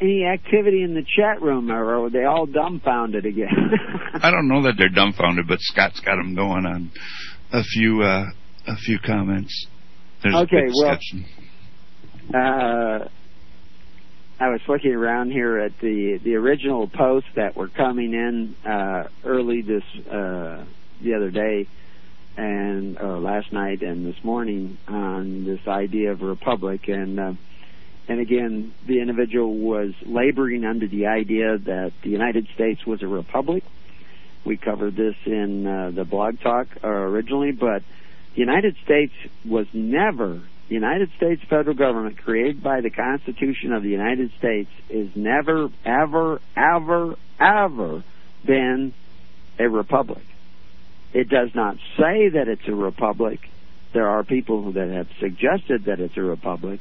any activity in the chat room, or are they all dumbfounded again? I don't know that they're dumbfounded, but Scott's got them going on a few uh, a few comments. There's a Okay, well- uh, I was looking around here at the the original posts that were coming in uh, early this uh, the other day and or last night and this morning on this idea of a republic and uh, and again the individual was laboring under the idea that the United States was a republic. We covered this in uh, the blog talk uh, originally, but the United States was never the United States federal government created by the Constitution of the United States is never, ever, ever, ever been a republic. It does not say that it's a republic. There are people that have suggested that it's a republic.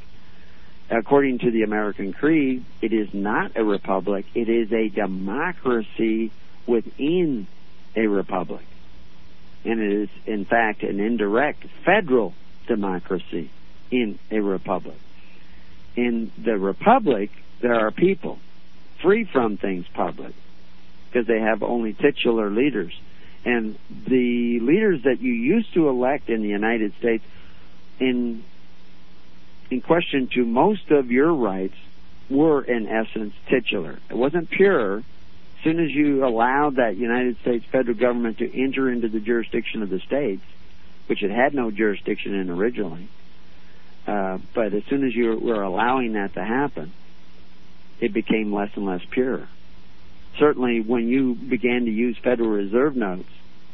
According to the American Creed, it is not a republic. It is a democracy within a republic. And it is, in fact, an indirect federal democracy in a republic. In the republic, there are people free from things public because they have only titular leaders. And the leaders that you used to elect in the United States, in in question to most of your rights, were in essence titular. It wasn't pure. As soon as you allowed that United States federal government to enter into the jurisdiction of the states, which it had no jurisdiction in originally, uh, but as soon as you were allowing that to happen, it became less and less pure. Certainly, when you began to use Federal Reserve notes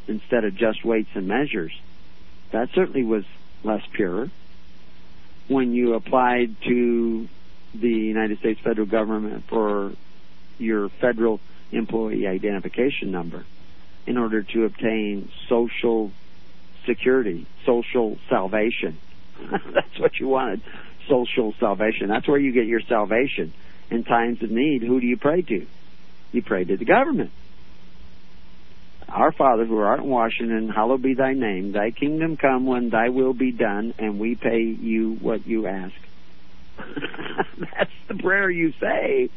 instead of just weights and measures, that certainly was less pure. When you applied to the United States federal government for your federal employee identification number in order to obtain social security, social salvation. That's what you wanted, social salvation. That's where you get your salvation in times of need, who do you pray to? You pray to the government. Our Father who art in Washington, hallowed be thy name. Thy kingdom come when thy will be done, and we pay you what you ask. That's the prayer you say.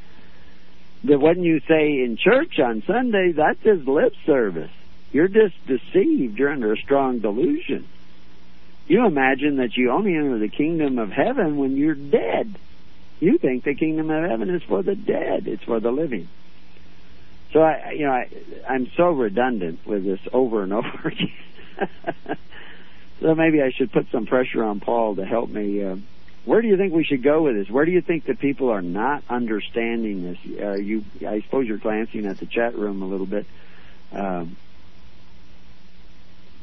That when you say in church on Sunday, that's just lip service. You're just deceived. You're under a strong delusion. You imagine that you only enter the kingdom of heaven when you're dead. You think the kingdom of heaven is for the dead. It's for the living. So I, you know, I, I'm so redundant with this over and over again. so maybe I should put some pressure on Paul to help me. Uh, where do you think we should go with this? Where do you think that people are not understanding this? Uh, you, I suppose you're glancing at the chat room a little bit. Um,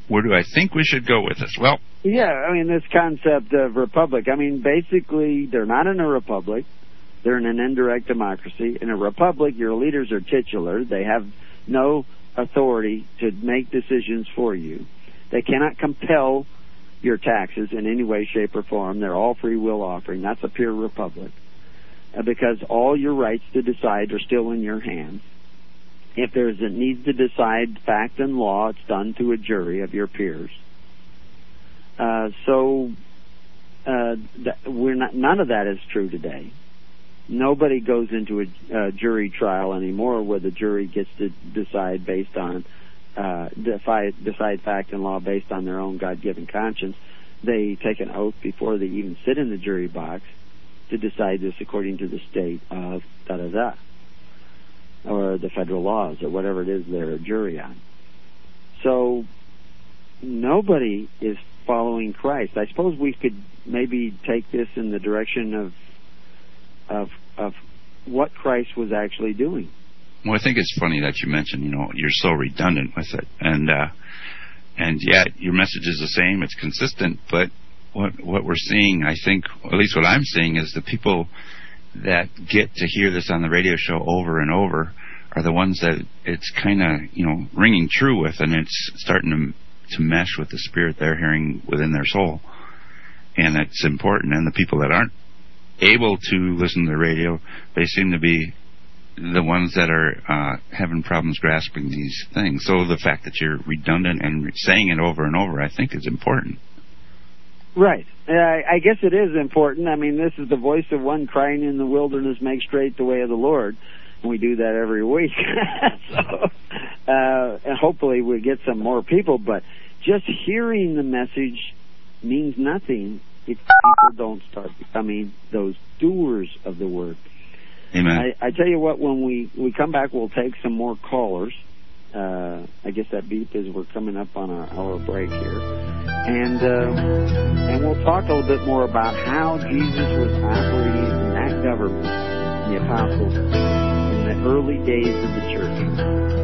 where do I think we should go with this? Well, yeah, I mean this concept of republic. I mean, basically, they're not in a republic; they're in an indirect democracy. In a republic, your leaders are titular; they have no authority to make decisions for you. They cannot compel your taxes in any way, shape, or form. They're all free will offering. That's a pure republic, uh, because all your rights to decide are still in your hands. If there's a need to decide fact and law, it's done to a jury of your peers. Uh, so uh, we're not. None of that is true today. Nobody goes into a, a jury trial anymore where the jury gets to decide based on uh, decide, decide fact and law based on their own God-given conscience. They take an oath before they even sit in the jury box to decide this according to the state of da da da or the federal laws or whatever it is they're a jury on. So nobody is following Christ. I suppose we could maybe take this in the direction of of of what Christ was actually doing. Well, I think it's funny that you mentioned, you know, you're so redundant with it, and uh, and yet your message is the same. It's consistent, but what what we're seeing, I think, at least what I'm seeing, is the people that get to hear this on the radio show over and over are the ones that it's kind of you know ringing true with, and it's starting to to mesh with the spirit they're hearing within their soul, and it's important. And the people that aren't able to listen to the radio, they seem to be the ones that are uh, having problems grasping these things. So the fact that you're redundant and saying it over and over, I think, is important. Right. I guess it is important. I mean, this is the voice of one crying in the wilderness, make straight the way of the Lord. And we do that every week. so, uh, and hopefully we get some more people, but just hearing the message means nothing if people don't start becoming those doers of the word. Amen. I, I tell you what, when we, we come back, we'll take some more callers. Uh, I guess that beep is we're coming up on our hour break here, and uh, and we'll talk a little bit more about how Jesus was operating in that government, the apostles, in the early days of the church.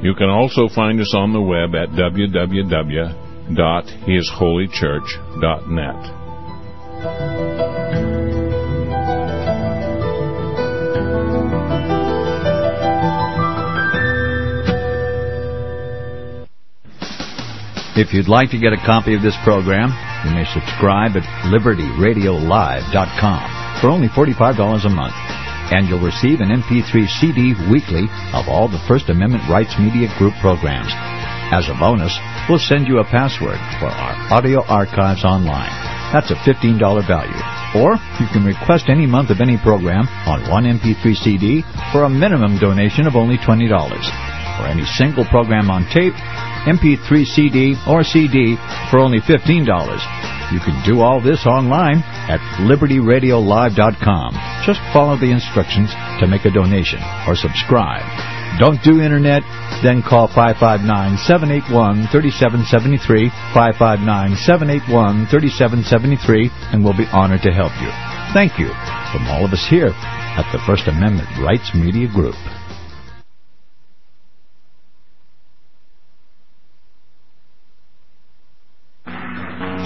You can also find us on the web at www.hisholychurch.net. If you'd like to get a copy of this program, you may subscribe at libertyradiolive.com for only $45 a month. And you'll receive an MP3 CD weekly of all the First Amendment Rights Media Group programs. As a bonus, we'll send you a password for our audio archives online. That's a $15 value. Or you can request any month of any program on one MP3 CD for a minimum donation of only $20. Or any single program on tape, MP3 CD, or CD for only $15. You can do all this online at libertyradiolive.com. Just follow the instructions to make a donation or subscribe. Don't do internet? Then call 559-781-3773, 559-781-3773, and we'll be honored to help you. Thank you from all of us here at the First Amendment Rights Media Group.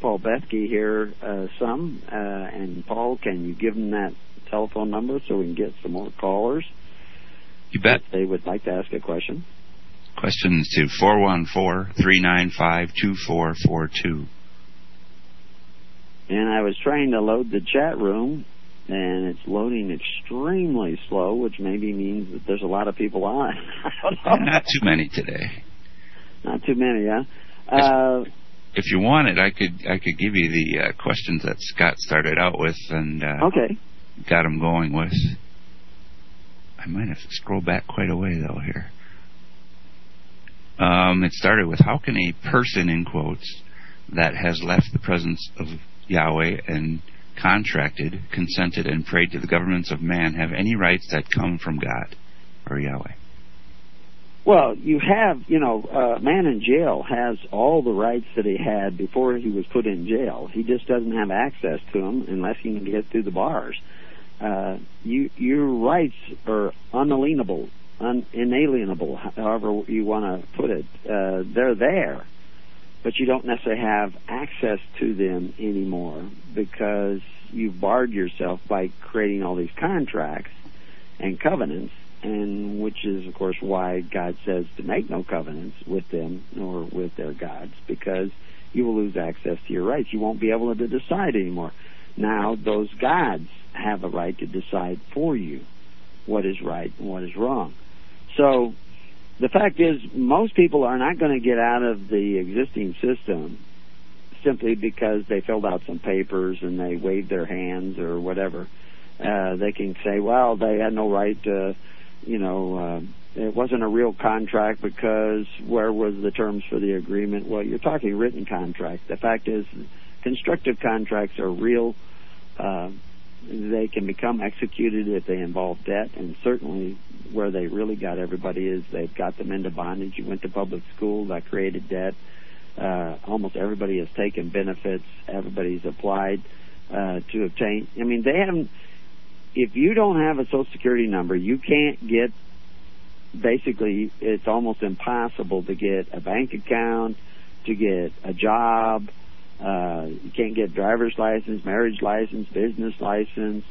Paul Bethke here uh, some. Uh, and Paul, can you give them that telephone number so we can get some more callers? You bet. If they would like to ask a question. Questions to 414-395-2442. And I was trying to load the chat room, and it's loading extremely slow, which maybe means that there's a lot of people on. Not too many today. Not too many, huh? Uh, If you wanted, I could I could give you the uh, questions that Scott started out with and uh, okay. got him going with. I might have to scroll back quite a way though here. Um, it started with how can a person in quotes that has left the presence of Yahweh and contracted, consented, and prayed to the governments of man have any rights that come from God or Yahweh? Well, you have, you know, a man in jail has all the rights that he had before he was put in jail. He just doesn't have access to them unless he can get through the bars. Uh, you, your rights are unalienable, un, inalienable, however you want to put it. Uh, they're there, but you don't necessarily have access to them anymore because you've barred yourself by creating all these contracts and covenants and which is of course why God says to make no covenants with them nor with their gods because you will lose access to your rights. You won't be able to decide anymore. Now those gods have a right to decide for you what is right and what is wrong. So the fact is most people are not going to get out of the existing system simply because they filled out some papers and they waved their hands or whatever. Uh, they can say, well, they had no right to you know, uh, it wasn't a real contract because where was the terms for the agreement? Well, you're talking written contract. The fact is, constructive contracts are real. Uh, they can become executed if they involve debt, and certainly where they really got everybody is they've got them into bondage. You went to public school, that created debt. Uh, almost everybody has taken benefits. Everybody's applied uh, to obtain. I mean, they haven't if you don't have a social security number, you can't get basically it's almost impossible to get a bank account, to get a job, uh you can't get driver's license, marriage license, business license.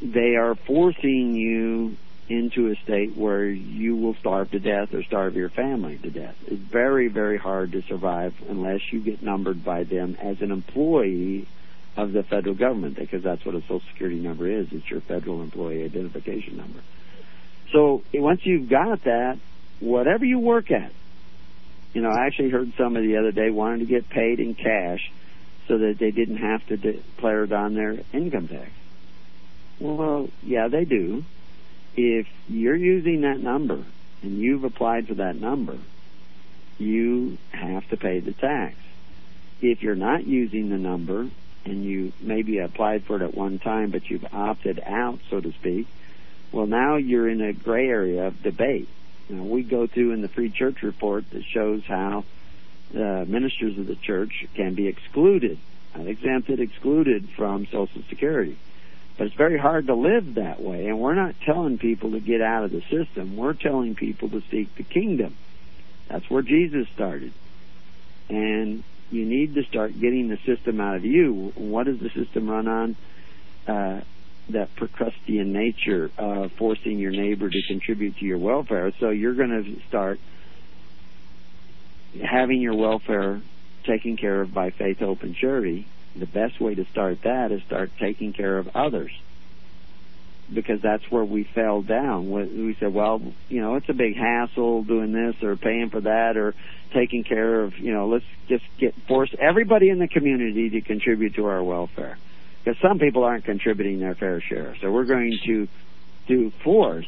They are forcing you into a state where you will starve to death or starve your family to death. It's very, very hard to survive unless you get numbered by them as an employee of the federal government because that's what a social security number is. It's your federal employee identification number. So once you've got that, whatever you work at, you know, I actually heard somebody the other day wanted to get paid in cash so that they didn't have to declare it on their income tax. Well, yeah, they do. If you're using that number and you've applied for that number, you have to pay the tax. If you're not using the number and you maybe applied for it at one time but you've opted out, so to speak, well, now you're in a gray area of debate. Know, we go through in the Free Church Report that shows how uh, ministers of the church can be excluded, not exempted, excluded from Social Security. But it's very hard to live that way, and we're not telling people to get out of the system. We're telling people to seek the kingdom. That's where Jesus started. And you need to start getting the system out of you. What does the system run on? Uh, that Procrustean nature of forcing your neighbor to contribute to your welfare. So you're going to start having your welfare taken care of by faith, hope, and charity. The best way to start that is start taking care of others. Because that's where we fell down. We said, well, you know, it's a big hassle doing this or paying for that or taking care of, you know, let's just get force everybody in the community to contribute to our welfare because some people aren't contributing their fair share. So we're going to, do force,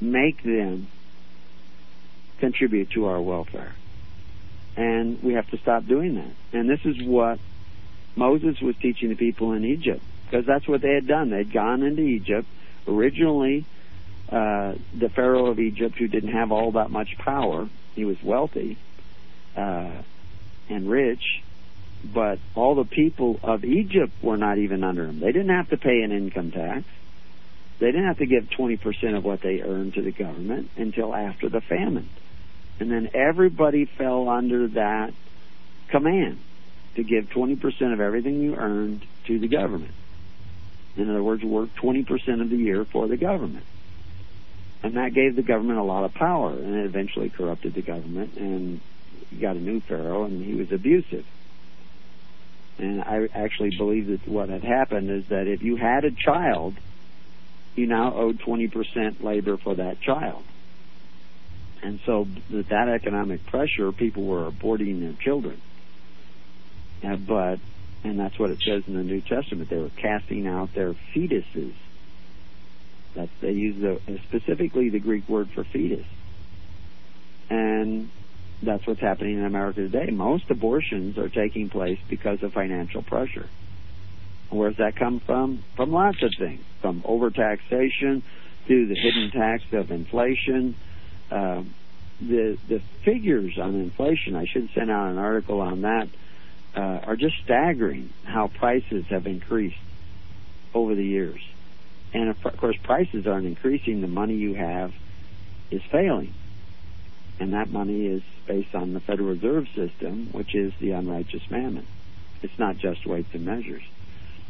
make them contribute to our welfare. And we have to stop doing that. And this is what Moses was teaching the people in Egypt, because that's what they had done. They'd gone into Egypt. Originally, uh, the Pharaoh of Egypt, who didn't have all that much power, he was wealthy uh, and rich, but all the people of Egypt were not even under him. They didn't have to pay an income tax. They didn't have to give 20% of what they earned to the government until after the famine. And then everybody fell under that command to give 20% of everything you earned to the government. In other words, work 20% of the year for the government. And that gave the government a lot of power, and it eventually corrupted the government, and got a new pharaoh, and he was abusive. And I actually believe that what had happened is that if you had a child, you now owed 20% labor for that child. And so with that economic pressure, people were aborting their children. Uh, but, and that's what it says in the New Testament, they were casting out their fetuses. That they use the, specifically the Greek word for fetus. And that's what's happening in America today. Most abortions are taking place because of financial pressure. Where does that come from? From lots of things, from overtaxation to the hidden tax of inflation. Uh, the the figures on inflation, I should send out an article on that, uh, are just staggering. How prices have increased over the years, and of course, prices aren't increasing. The money you have is failing and that money is based on the Federal Reserve System, which is the unrighteous mammon. It's not just weights and measures.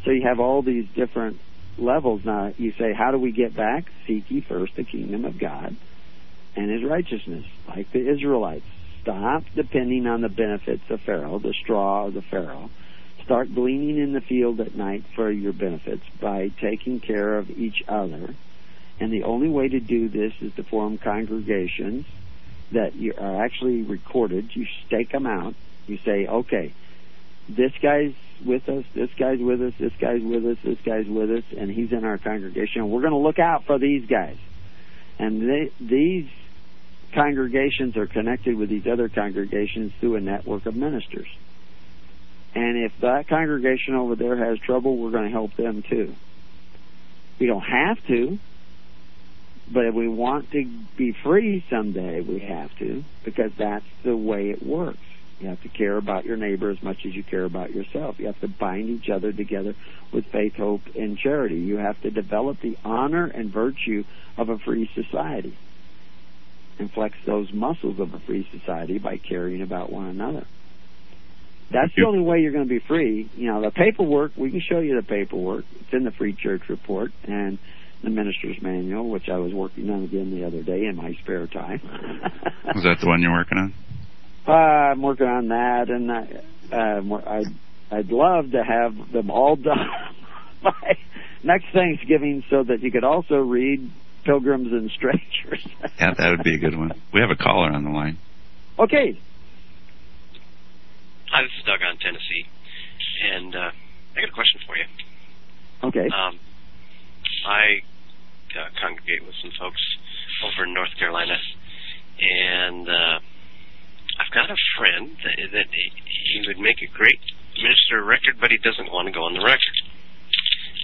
So you have all these different levels. Now you say, how do we get back? Seek ye first the kingdom of God and his righteousness, like the Israelites. Stop depending on the benefits of Pharaoh, the straw of the Pharaoh. Start gleaning in the field at night for your benefits by taking care of each other. And the only way to do this is to form congregations that you are actually recorded. You stake them out. You say, okay, this guy's with us, this guy's with us, this guy's with us, this guy's with us, and he's in our congregation. We're going to look out for these guys. And they, these congregations are connected with these other congregations through a network of ministers. And if that congregation over there has trouble, we're going to help them too. We don't have to, but if we want to be free someday, we have to, because that's the way it works. You have to care about your neighbor as much as you care about yourself. You have to bind each other together with faith, hope, and charity. You have to develop the honor and virtue of a free society and flex those muscles of a free society by caring about one another. That's the only way you're going to be free. You know, the paperwork, we can show you the paperwork. It's in the Free Church Report. And the minister's manual, which I was working on again the other day in my spare time. was that the one you're working on? Uh, I'm working on that, and I, uh, I'd I'd love to have them all done by next Thanksgiving, so that you could also read pilgrims and strangers. yeah, that would be a good one. We have a caller on the line. Okay. Hi, this is Doug on Tennessee, and uh, I got a question for you. Okay. Um, I uh, congregate with some folks over in North Carolina, and uh, I've got a friend that, that he, he would make a great minister of record, but he doesn't want to go on the record.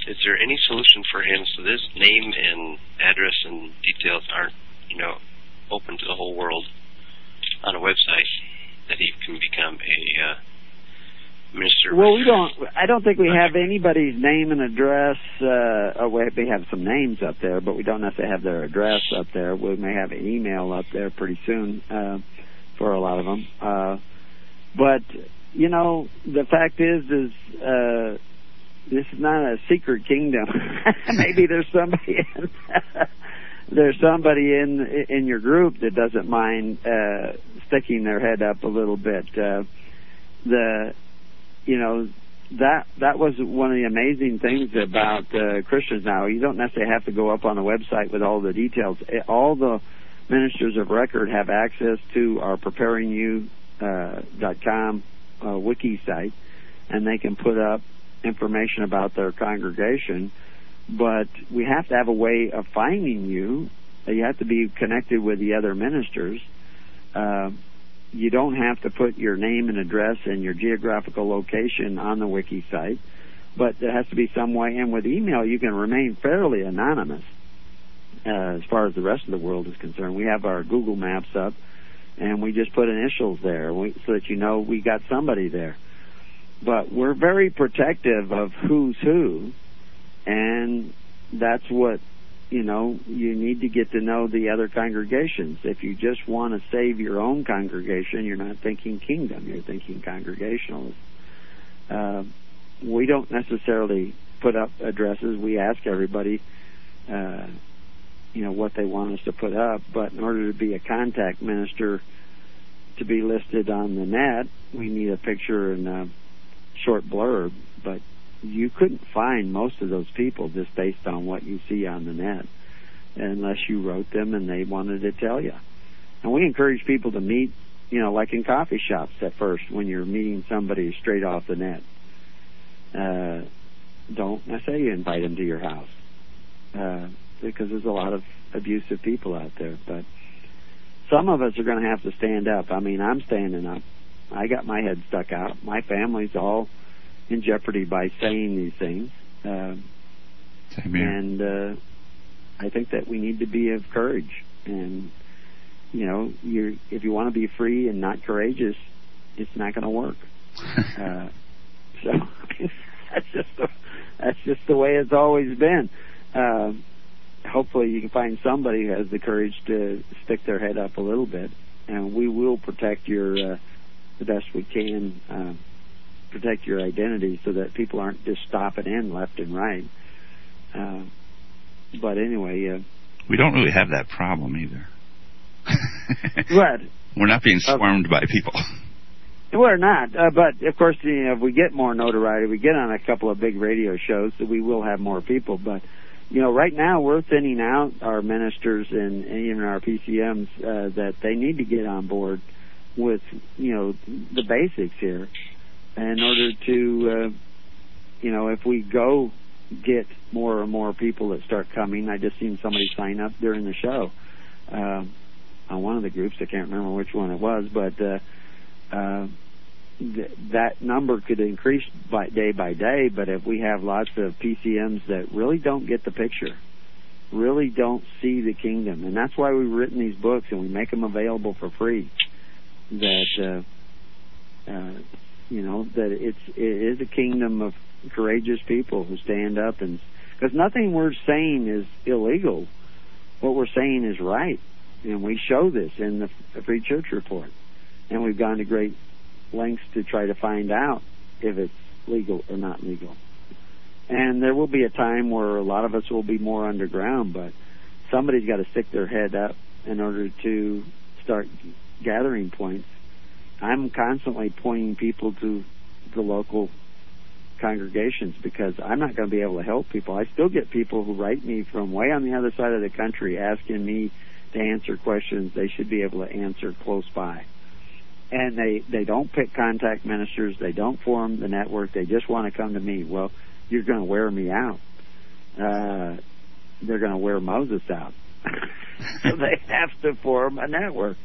Is there any solution for him so this name and address and details aren't, you know, open to the whole world on a website that he can become a uh, minister? Well, we don't. I don't think we have anybody's name and address. Uh, oh, we have some names up there, but we don't necessarily have their address up there. We may have an email up there pretty soon uh, for a lot of them. Uh, but you know, the fact is, is uh, this is not a secret kingdom. Maybe there's somebody in there's somebody in in your group that doesn't mind uh, sticking their head up a little bit. Uh, the you know that that was one of the amazing things about uh, Christians now. You don't necessarily have to go up on the website with all the details. All the ministers of record have access to our preparingyou uh, uh, wiki site, and they can put up information about their congregation. But we have to have a way of finding you. You have to be connected with the other ministers. Uh, you don't have to put your name and address and your geographical location on the wiki site, but there has to be some way. And with email, you can remain fairly anonymous uh, as far as the rest of the world is concerned. We have our Google Maps up, and we just put initials there so that you know we got somebody there. But we're very protective of who's who, and that's what you know, you need to get to know the other congregations. If you just want to save your own congregation, you're not thinking kingdom, you're thinking congregational. Uh, we don't necessarily put up addresses. We ask everybody, uh, you know, what they want us to put up. But in order to be a contact minister, to be listed on the net, we need a picture and short blurb. But you couldn't find most of those people just based on what you see on the net unless you wrote them and they wanted to tell you. And we encourage people to meet, you know, like in coffee shops at first when you're meeting somebody straight off the net. Uh, don't necessarily invite them to your house uh, because there's a lot of abusive people out there. But some of us are going to have to stand up. I mean, I'm standing up. I got my head stuck out. My family's all in jeopardy by saying these things. Uh, Same here. and uh, I think that we need to be of courage. And you know, you if you want to be free and not courageous, it's not going to work. uh, so that's just the, that's just the way it's always been. Uh, hopefully, you can find somebody who has the courage to stick their head up a little bit, and we will protect your uh, the best we can. Uh, protect your identity so that people aren't just stopping in left and right. Uh, but anyway, uh, we don't really have that problem either. what? We're not being swarmed by people. We're not, uh, but of course, you know, if we get more notoriety, we get on a couple of big radio shows, so we will have more people. But you know, right now we're thinning out our ministers and, and even our PCMs uh, that they need to get on board with you know the basics here in order to, uh, you know, if we go get more and more people that start coming. I just seen somebody sign up during the show uh, on one of the groups. I can't remember which one it was, but uh, uh, th- that number could increase by day by day. But if we have lots of PCMs that really don't get the picture, really don't see the kingdom, and that's why we've written these books and we make them available for free. That uh, uh, you know that it's it is a kingdom of courageous people who stand up and because nothing we're saying is illegal. What we're saying is right, and we show this in the Free Church Report, and we've gone to great lengths to try to find out if it's legal or not legal. And there will be a time where a lot of us will be more underground, but somebody's got to stick their head up in order to start gathering points I'm constantly pointing people to the local congregations because I'm not going to be able to help people. I still get people who write me from way on the other side of the country asking me to answer questions they should be able to answer close by. And they they don't pick contact ministers, they don't form the network, they just want to come to me. Well, you're going to wear me out. Uh they're going to wear Moses out. so they have to form a network.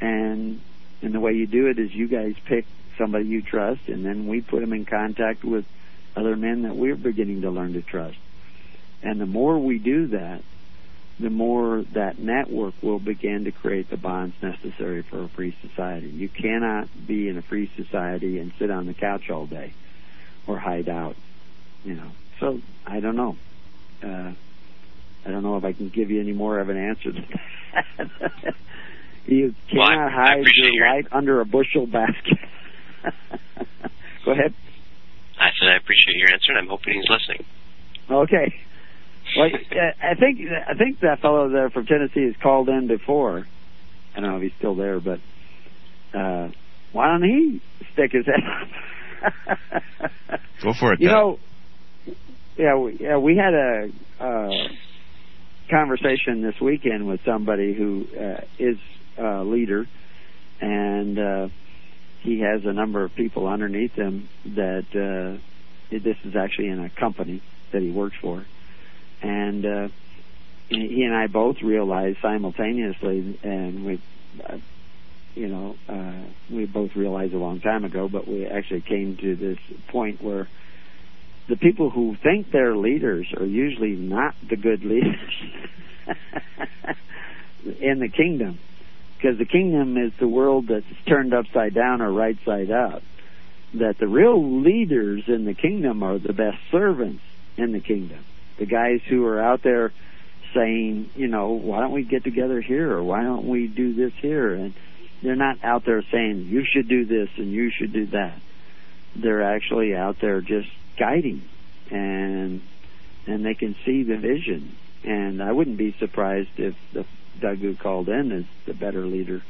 And and the way you do it is you guys pick somebody you trust, and then we put them in contact with other men that we're beginning to learn to trust. And the more we do that, the more that network will begin to create the bonds necessary for a free society. You cannot be in a free society and sit on the couch all day or hide out, you know. So I don't know. Uh, I don't know if I can give you any more of an answer to that. you Well, I- cannot I hide appreciate your your- under a bushel basket. Go ahead. I said I appreciate your answer, and I'm hoping he's listening. Okay. Well, uh, I think I think that fellow there from Tennessee has called in before. I don't know if he's still there, but uh, why don't he stick his head up? Go for it. You Doug. know, yeah, we, yeah, we had a uh, conversation this weekend with somebody who uh, is a leader, and uh, he has a number of people underneath him that uh, this is actually in a company that he works for, and uh, he and I both realized simultaneously, and we. Uh, you know, uh, we both realized a long time ago, but we actually came to this point where the people who think they're leaders are usually not the good leaders in the kingdom because the kingdom is the world that's turned upside down or right side up. That the real leaders in the kingdom are the best servants in the kingdom. The guys who are out there saying you know why don't we get together here? Or why don't we do this here? And they're not out there saying you should do this and you should do that. They're actually out there just guiding and and they can see the vision. And I wouldn't be surprised if the Doug who called in is the better leader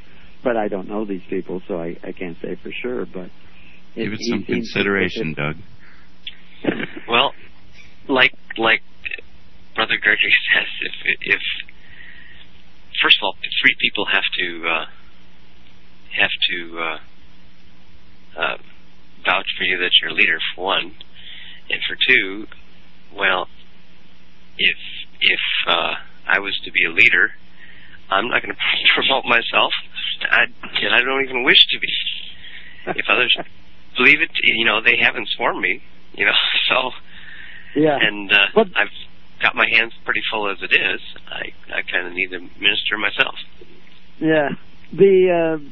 but I don't know these people so I, I can't say for sure but Give it some consideration, Doug. Well, like like Brother Gregory says, if if first of all, three people have to uh, have to uh, uh, vouch for you that you're a leader for one, and for two, well, if if uh, I was to be a leader, I'm not going to promote myself. I and I don't even wish to be. If others believe it, you know, they haven't sworn me, you know, so yeah and uh, I've got my hands pretty full as it is. I I kind of need to minister myself. Yeah, the uh,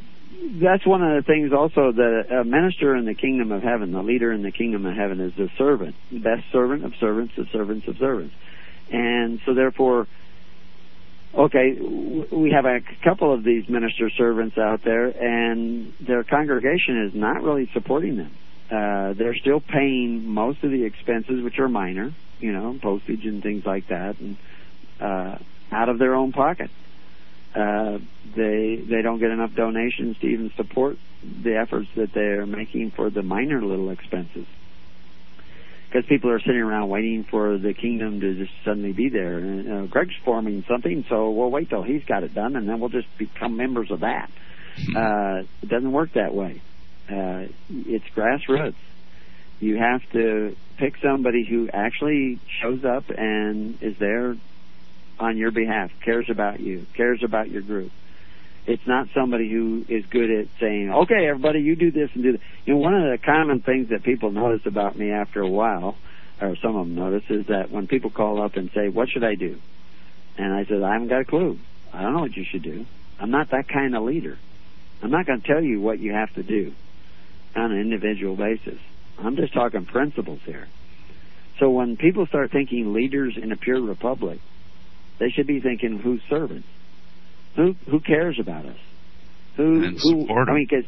that's one of the things also that a minister in the kingdom of heaven, the leader in the kingdom of heaven, is the servant, best servant of servants, the servants of servants, and so therefore. Okay, we have a couple of these minister servants out there, and their congregation is not really supporting them. Uh, they're still paying most of the expenses, which are minor, you know, postage and things like that, and uh, out of their own pocket. Uh, they they don't get enough donations to even support the efforts that they're making for the minor little expenses. Because people are sitting around waiting for the kingdom to just suddenly be there. And, uh, Greg's forming something, so we'll wait till he's got it done, and then we'll just become members of that. Uh, it doesn't work that way. Uh, it's grassroots. You have to pick somebody who actually shows up and is there on your behalf, cares about you, cares about your group. It's not somebody who is good at saying, "Okay, everybody, you do this and do that." You know, one of the common things that people notice about me after a while, or some of them notice, is that when people call up and say, "What should I do?" and I said, "I haven't got a clue. I don't know what you should do. I'm not that kind of leader. I'm not going to tell you what you have to do on an individual basis. I'm just talking principles here." So when people start thinking leaders in a pure republic, they should be thinking who's servants. Who who cares about us? Who And who? I mean, because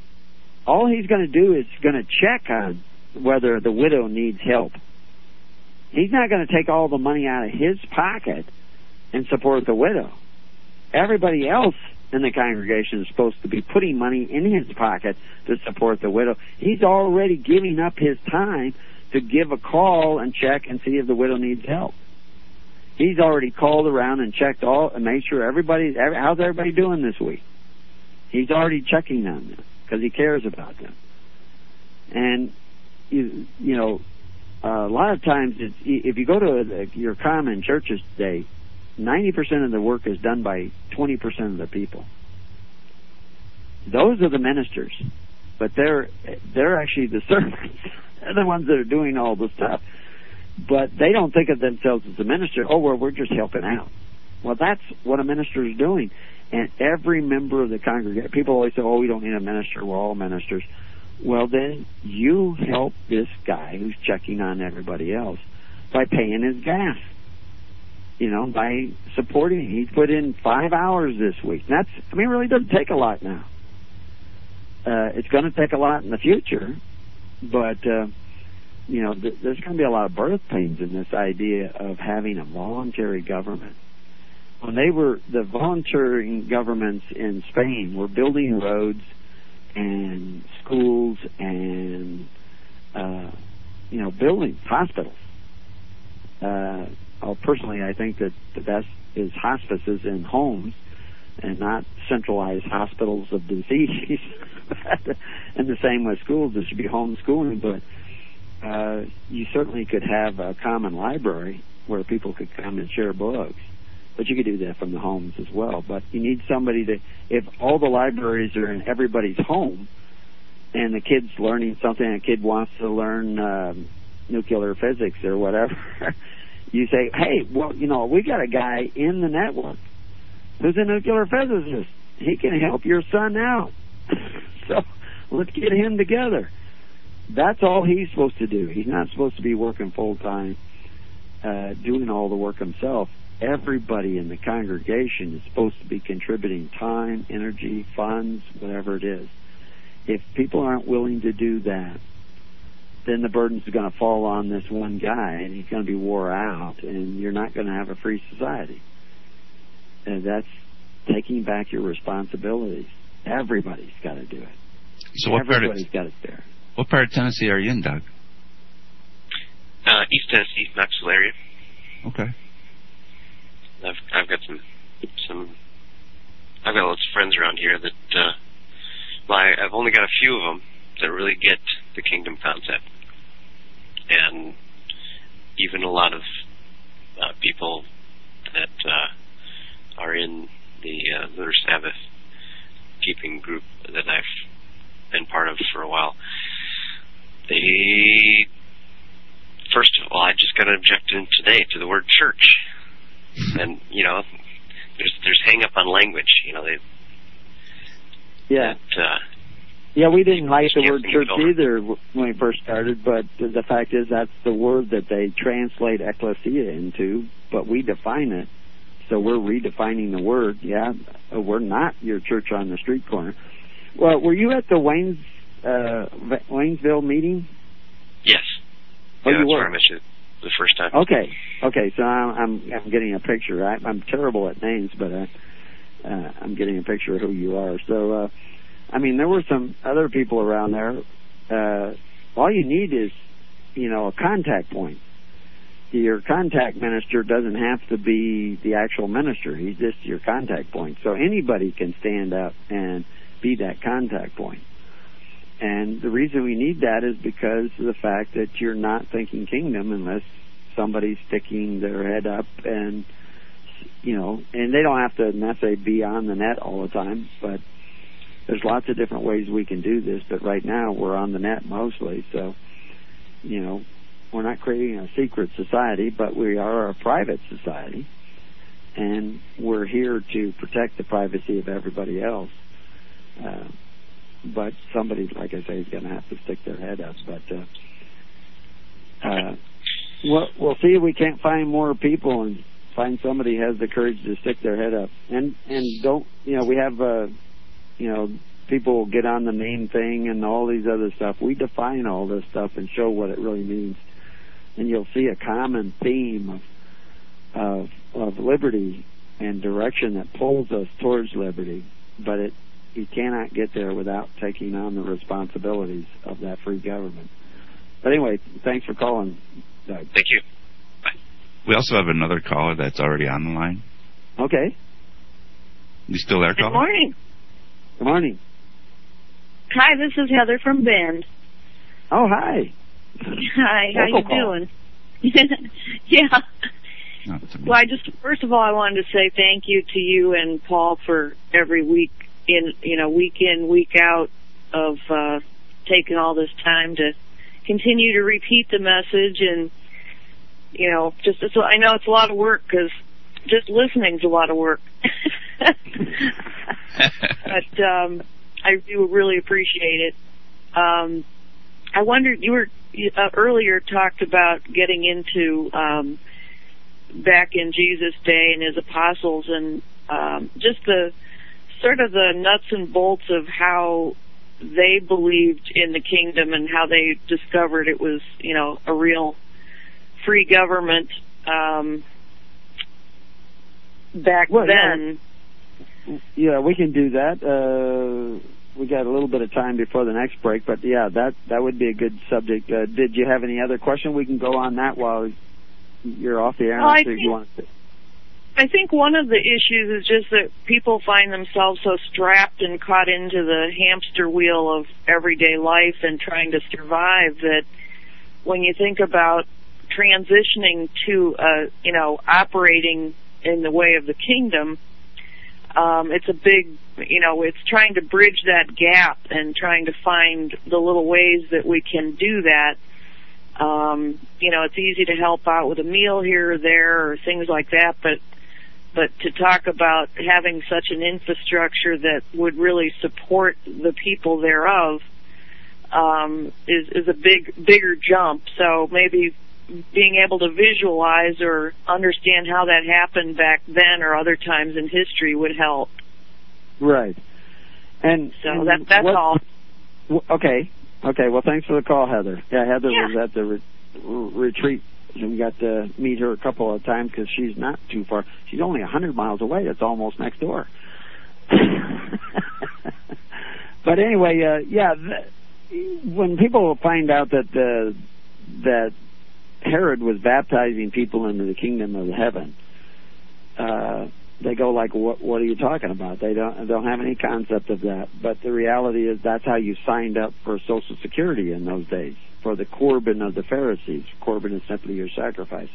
all he's going to do is going to check on whether the widow needs help. He's not going to take all the money out of his pocket and support the widow. Everybody else in the congregation is supposed to be putting money in his pocket to support the widow. He's already giving up his time to give a call and check and see if the widow needs help. He's already called around and checked all and made sure everybody, how's everybody doing this week? He's already checking on them because he cares about them. And you, you know, uh, a lot of times, it's, if you go to a, your common churches today, ninety percent of the work is done by twenty percent of the people. Those are the ministers, but they're they're actually the servants. they're the ones that are doing all the stuff. But they don't think of themselves as a minister. Oh, well, we're just helping out. Well, that's what a minister is doing. And every member of the congregation, people always say, oh, we don't need a minister. We're all ministers. Well, then you help this guy who's checking on everybody else by paying his gas. You know, by supporting. Him. He's put in five hours this week. And that's, I mean, it really doesn't take a lot now. Uh, it's going to take a lot in the future, but uh, you know, th- there's going to be a lot of birth pains in this idea of having a voluntary government. When they were the voluntary governments in Spain were building roads and schools and uh, you know building hospitals. Uh, well, personally, I think that the best is hospices in homes and not centralized hospitals of disease. and the same with schools; there should be homeschooling. But uh, you certainly could have a common library where people could come and share books but you could do that from the homes as well. But you need somebody to, if all the libraries are in everybody's home, and the kid's learning something, a kid wants to learn um, nuclear physics or whatever, you say, hey, well, you know, we got a guy in the network who's a nuclear physicist. He can help your son out. so let's get him together. That's all he's supposed to do. He's not supposed to be working full time, uh, doing all the work himself everybody in the congregation is supposed to be contributing time, energy, funds, whatever it is. If people aren't willing to do that, then the burden's going to fall on this one guy and he's going to be wore out and you're not going to have a free society. And that's taking back your responsibilities. Everybody's got to do it. So what Everybody's got it there. What part of Tennessee are you in, Doug? Uh, East Tennessee, Knoxville area. Okay. I've I've got some some I've got lots of friends around here that uh, my I've only got a few of them that really get the kingdom concept, and even a lot of uh, people that uh, are in the uh, lunar Sabbath keeping group that I've been part of for a while. They first of all, I just got an objection today to the word church and you know, there's there's hang up on language. You know, they Yeah. that, uh, Yeah, we didn't like the word church either when we first started, but the fact is that's the word that they translate ecclesia into, but we define it. So we're redefining the word. Yeah, we're not your church on the street corner. Well, were you at the Waynes uh, Waynesville meeting? yes. Oh, yeah, you that's were. where I the first time. Okay, okay. So I'm I'm, I'm getting a picture. I, I'm terrible at names, but uh, uh, I'm getting a picture of who you are. So, uh, I mean, there were some other people around there. Uh, all you need is, you know, a contact point. Your contact minister doesn't have to be the actual minister. He's just your contact point. So anybody can stand up and be that contact point. And the reason we need that is because of the fact that you're not thinking kingdom unless somebody's sticking their head up and, you know, and they don't have to necessarily be on the net all the time, but there's lots of different ways we can do this. But right now we're on the net mostly, so, you know, we're not creating a secret society, but we are a private society. And we're here to protect the privacy of everybody else. Uh, but somebody, like I say, is going to have to stick their head up. But uh, uh, we'll, we'll see if we can't find more people and find somebody has the courage to stick their head up. And and don't you know we have uh, you know people get on the main thing and all these other stuff. We define all this stuff and show what it really means, and you'll see a common theme of of, of liberty and direction that pulls us towards liberty. But it you cannot get there without taking on the responsibilities of that free government. but anyway, thanks for calling, Doug. Thank you. We also have another caller that's already on the line. Okay. You still there, Good morning. Good morning. Hi, this is Heather from Bend. Oh, hi. Hi, how Local you call. doing? yeah. No, Well, I just first of all, I wanted to say thank you to you and Paul for every week in, you know, week in, week out of uh taking all this time to continue to repeat the message and you know, just so I know it's a lot of work because just listening's a lot of work. but um I do really appreciate it. Um I wondered you were uh, earlier talked about getting into um back in Jesus' day and his apostles and um, just the sort of the nuts and bolts of how they believed in the kingdom and how they discovered it was, you know, a real free government um, back Well, then. Yeah, we can do that. Uh, we got a little bit of time before the next break, but yeah, that that would be a good subject. Uh, did you have any other question? We can go on that while you're off the air. Well, I if you want to. I think one of the issues is just that people find themselves so strapped and caught into the hamster wheel of everyday life and trying to survive that when you think about transitioning to uh you know operating in the way of the kingdom um it's a big you know it's trying to bridge that gap and trying to find the little ways that we can do that. Um you know it's easy to help out with a meal here or there or things like that but but to talk about having such an infrastructure that would really support the people thereof um, is is a big bigger jump. So maybe being able to visualize or understand how that happened back then or other times in history would help. Right. And So and that that's what- all. Okay. Okay. Well, thanks for the call, Heather. Yeah, Heather Yeah. was at the re- retreat. We got to meet her a couple of times because she's not too far. She's only a hundred miles away. It's almost next door. but anyway, uh, yeah. Th- when people find out that the that Herod was baptizing people into the kingdom of heaven, uh, they go like, "What? What are you talking about?" They don't don't have any concept of that. But the reality is that's how you signed up for Social Security in those days for the Corban of the Pharisees. Corban is simply your sacrifice.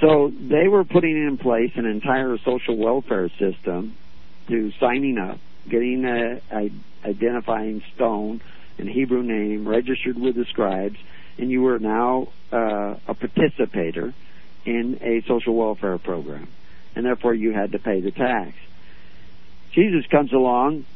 So they were putting in place an entire social welfare system to signing up, getting a, a identifying stone and Hebrew name registered with the scribes, and you were now uh, a participator in a social welfare program, and therefore you had to pay the tax. Jesus comes along,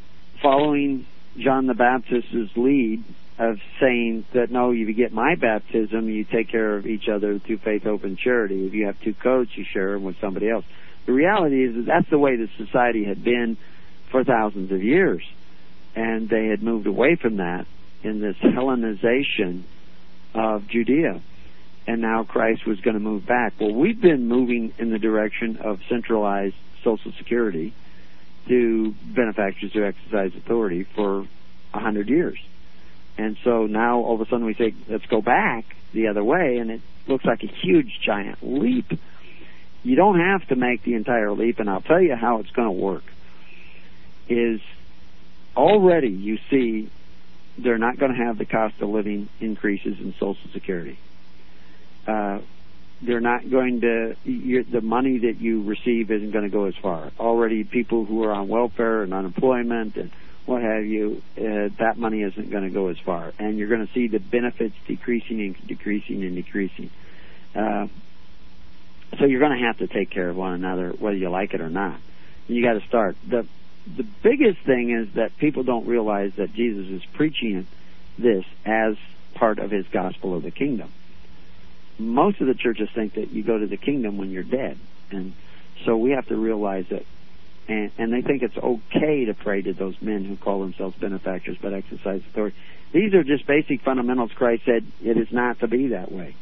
following John the Baptist's lead of saying that no, you get my baptism, you take care of each other through faith, hope, and charity. If you have two coats, you share them with somebody else. The reality is that that's the way the society had been for thousands of years, and they had moved away from that in this Hellenization of Judea. And now Christ was going to move back. Well, we've been moving in the direction of centralized Social Security to benefactors who exercise authority for a hundred years. And so now all of a sudden we say, let's go back the other way, and it looks like a huge giant leap. You don't have to make the entire leap, and I'll tell you how it's going to work. Is already you see they're not going to have the cost of living increases in Social Security. Uh, they're not going to the money that you receive isn't going to go as far. Already, people who are on welfare and unemployment and what have you, uh, that money isn't going to go as far, and you're going to see the benefits decreasing and decreasing and decreasing. Uh, so you're going to have to take care of one another, whether you like it or not. You got to start. the The biggest thing is that people don't realize that Jesus is preaching this as part of his gospel of the kingdom most of the churches think that you go to the kingdom when you're dead, and so we have to realize that. And, and they think it's okay to pray to those men who call themselves benefactors but exercise authority. These are just basic fundamentals. Christ said it is not to be that way.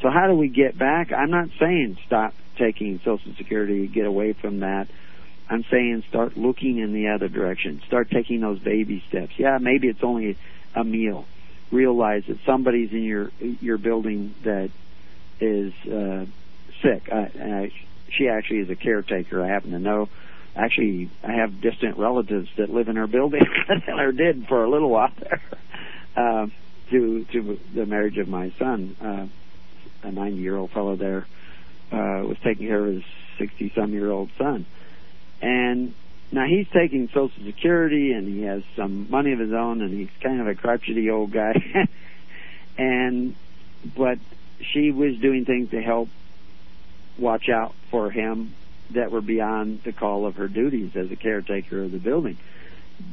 So how do we get back? I'm not saying stop taking Social Security, get away from that. I'm saying start looking in the other direction. Start taking those baby steps. Yeah, maybe it's only a meal. realize that somebody's in your your building that is uh, sick. I, I, she actually is a caretaker. I happen to know. Actually, I have distant relatives that live in her building, or did for a little while there, uh, to to the marriage of my son. Uh, a 90 year old fellow there uh, was taking care of his 60 some year old son, and now he's taking Social Security and he has some money of his own and he's kind of a crotchety old guy. and but she was doing things to help watch out for him that were beyond the call of her duties as a caretaker of the building.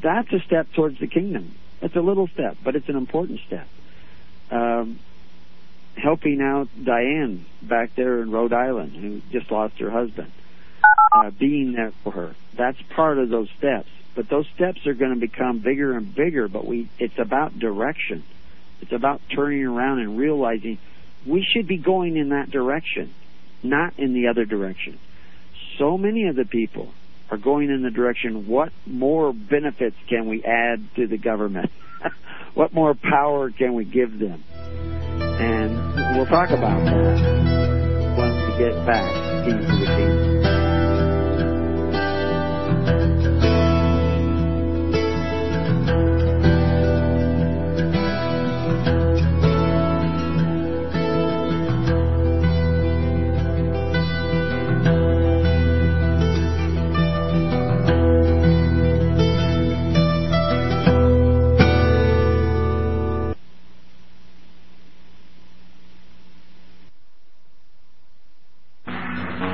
That's a step towards the kingdom. It's a little step, but it's an important step. Um, helping out Diane back there in Rhode Island, who just lost her husband uh, being there for her. That's part of those steps. But those steps are going to become bigger and bigger. But we, it's about direction. It's about turning around and realizing we should be going in that direction, not in the other direction. So many of the people are going in the direction. What more benefits can we add to the government? what more power can we give them? And we'll talk about that once we get back into the kingdom.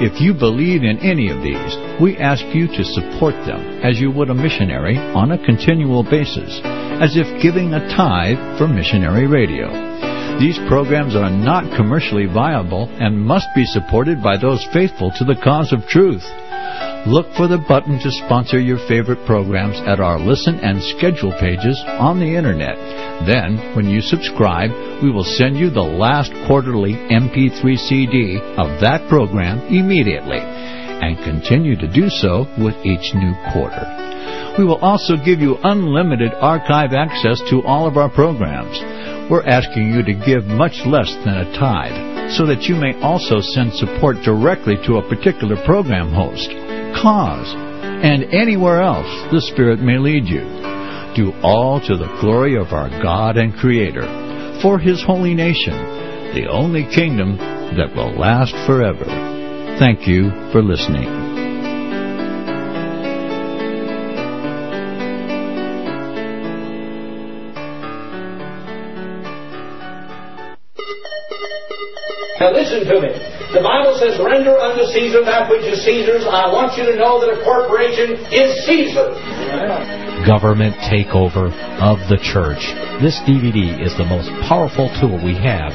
If you believe in any of these, we ask you to support them as you would a missionary on a continual basis, as if giving a tithe for missionary radio. These programs are not commercially viable and must be supported by those faithful to the cause of truth. Look for the button to sponsor your favorite programs at our listen and schedule pages on the internet then, when you subscribe, we will send you the last quarterly MP3 CD of that program immediately and continue to do so with each new quarter. We will also give you unlimited archive access to all of our programs. We're asking you to give much less than a tithe so that you may also send support directly to a particular program host, cause, and anywhere else the Spirit may lead you do all to the glory of our God and Creator, for His holy nation, the only kingdom that will last forever. Thank you for listening. Now listen to me. The Bible says, render unto Caesar that which is Caesar's. I want you to know that a corporation is Caesar government takeover of the church. This DVD is the most powerful tool we have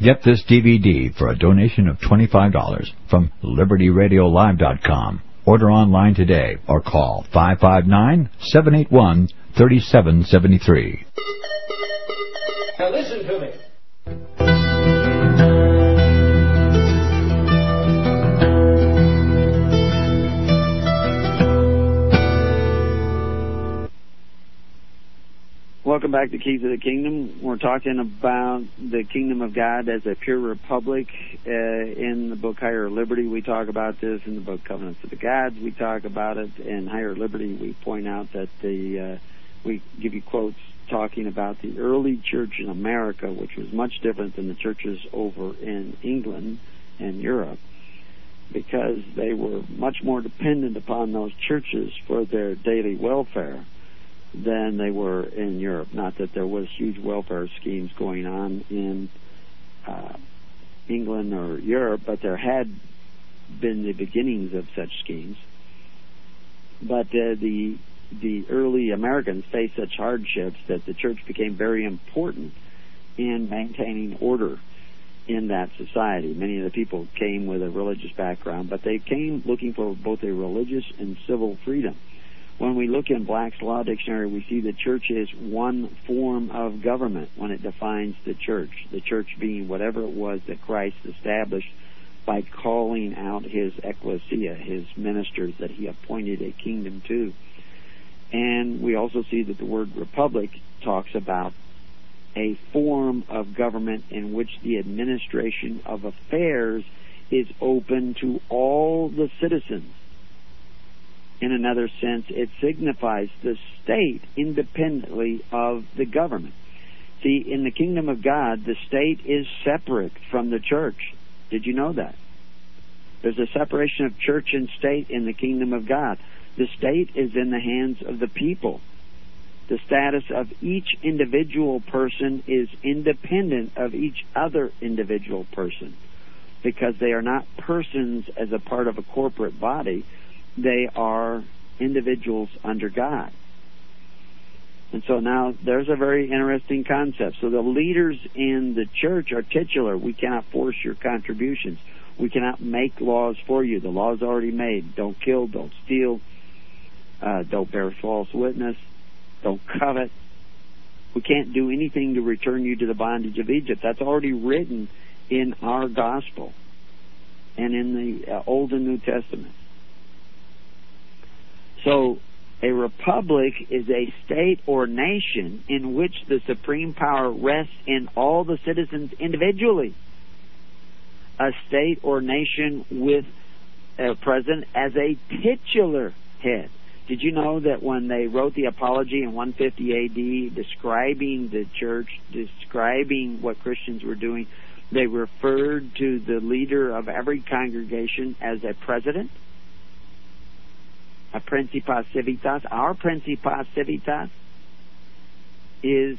Get this DVD for a donation of $25 from LibertyRadioLive.com. Order online today or call 559-781-3773. Now listen to me. Welcome back to Keys of the Kingdom. We're talking about the Kingdom of God as a pure republic. Uh, in the book Higher Liberty, we talk about this. In the book Covenants of the Gods, we talk about it. In Higher Liberty, we point out that the uh, we give you quotes talking about the early church in America, which was much different than the churches over in England and Europe, because they were much more dependent upon those churches for their daily welfare than they were in Europe. Not that there was huge welfare schemes going on in uh, England or Europe, but there had been the beginnings of such schemes. But uh, the the early Americans faced such hardships that the church became very important in maintaining order in that society. Many of the people came with a religious background, but they came looking for both a religious and civil freedom. When we look in Black's Law Dictionary, we see the church is one form of government when it defines the church. The church being whatever it was that Christ established by calling out his ecclesia, his ministers that he appointed a kingdom to. And we also see that the word republic talks about a form of government in which the administration of affairs is open to all the citizens in another sense, it signifies the state independently of the government. See, in the kingdom of God, the state is separate from the church. Did you know that? There's a separation of church and state in the kingdom of God. The state is in the hands of the people. The status of each individual person is independent of each other individual person because they are not persons as a part of a corporate body they are individuals under God. And so now there's a very interesting concept. So the leaders in the church are titular. We cannot force your contributions. We cannot make laws for you. The law's already made. Don't kill, don't steal, uh, don't bear false witness, don't covet. We can't do anything to return you to the bondage of Egypt. That's already written in our gospel and in the uh, Old and New Testament. So a republic is a state or nation in which the supreme power rests in all the citizens individually. A state or nation with a president as a titular head. Did you know that when they wrote the Apology in 150 AD, describing the church, describing what Christians were doing, they referred to the leader of every congregation as a president? A Principas Civitas. Our Principas Civitas is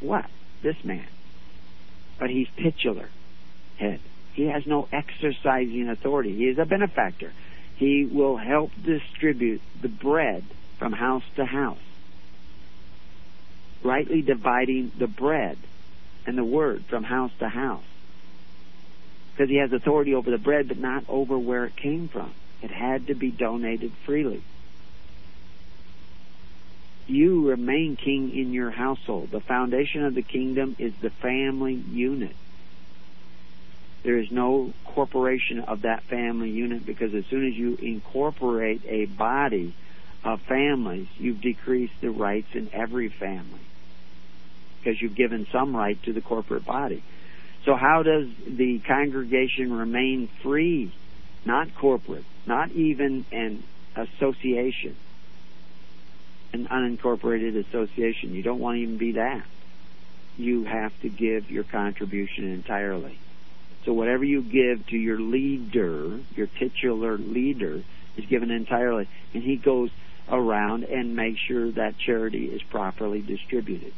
what? This man. But he's titular head. He has no exercising authority. He is a benefactor. He will help distribute the bread from house to house, rightly dividing the bread and the word from house to house. Because he has authority over the bread, but not over where it came from. It had to be donated freely. You remain king in your household. The foundation of the kingdom is the family unit. There is no corporation of that family unit because as soon as you incorporate a body of families, you've decreased the rights in every family because you've given some right to the corporate body. So how does the congregation remain free, not corporate? Not even an association, an unincorporated association. You don't want to even be that. You have to give your contribution entirely. So whatever you give to your leader, your titular leader, is given entirely. And he goes around and makes sure that charity is properly distributed.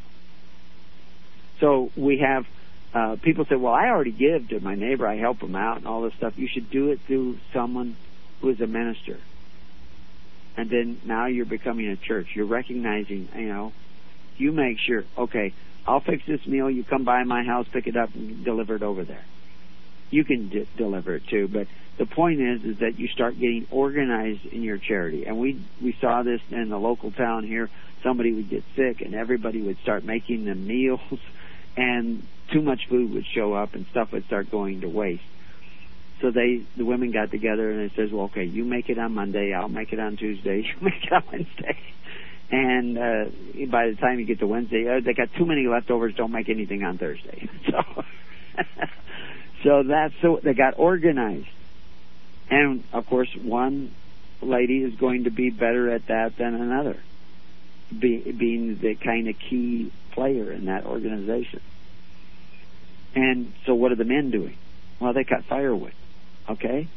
So we have uh, people say, well, I already give to my neighbor. I help him out and all this stuff. You should do it through someone who is a minister. And then now you're becoming a church. You're recognizing, you know, you make sure, okay, I'll fix this meal. You come by my house, pick it up, and deliver it over there. You can d- deliver it too, but the point is, is that you start getting organized in your charity. And we we saw this in the local town here. Somebody would get sick, and everybody would start making them meals, and too much food would show up, and stuff would start going to waste. So they, the women got together and they says, well, okay, you make it on Monday, I'll make it on Tuesday, you make it on Wednesday. And uh, by the time you get to Wednesday, uh, they got too many leftovers. Don't make anything on Thursday. So, so that's so they got organized. And of course, one lady is going to be better at that than another, be, being the kind of key player in that organization. And so, what are the men doing? Well, they cut firewood. Okay?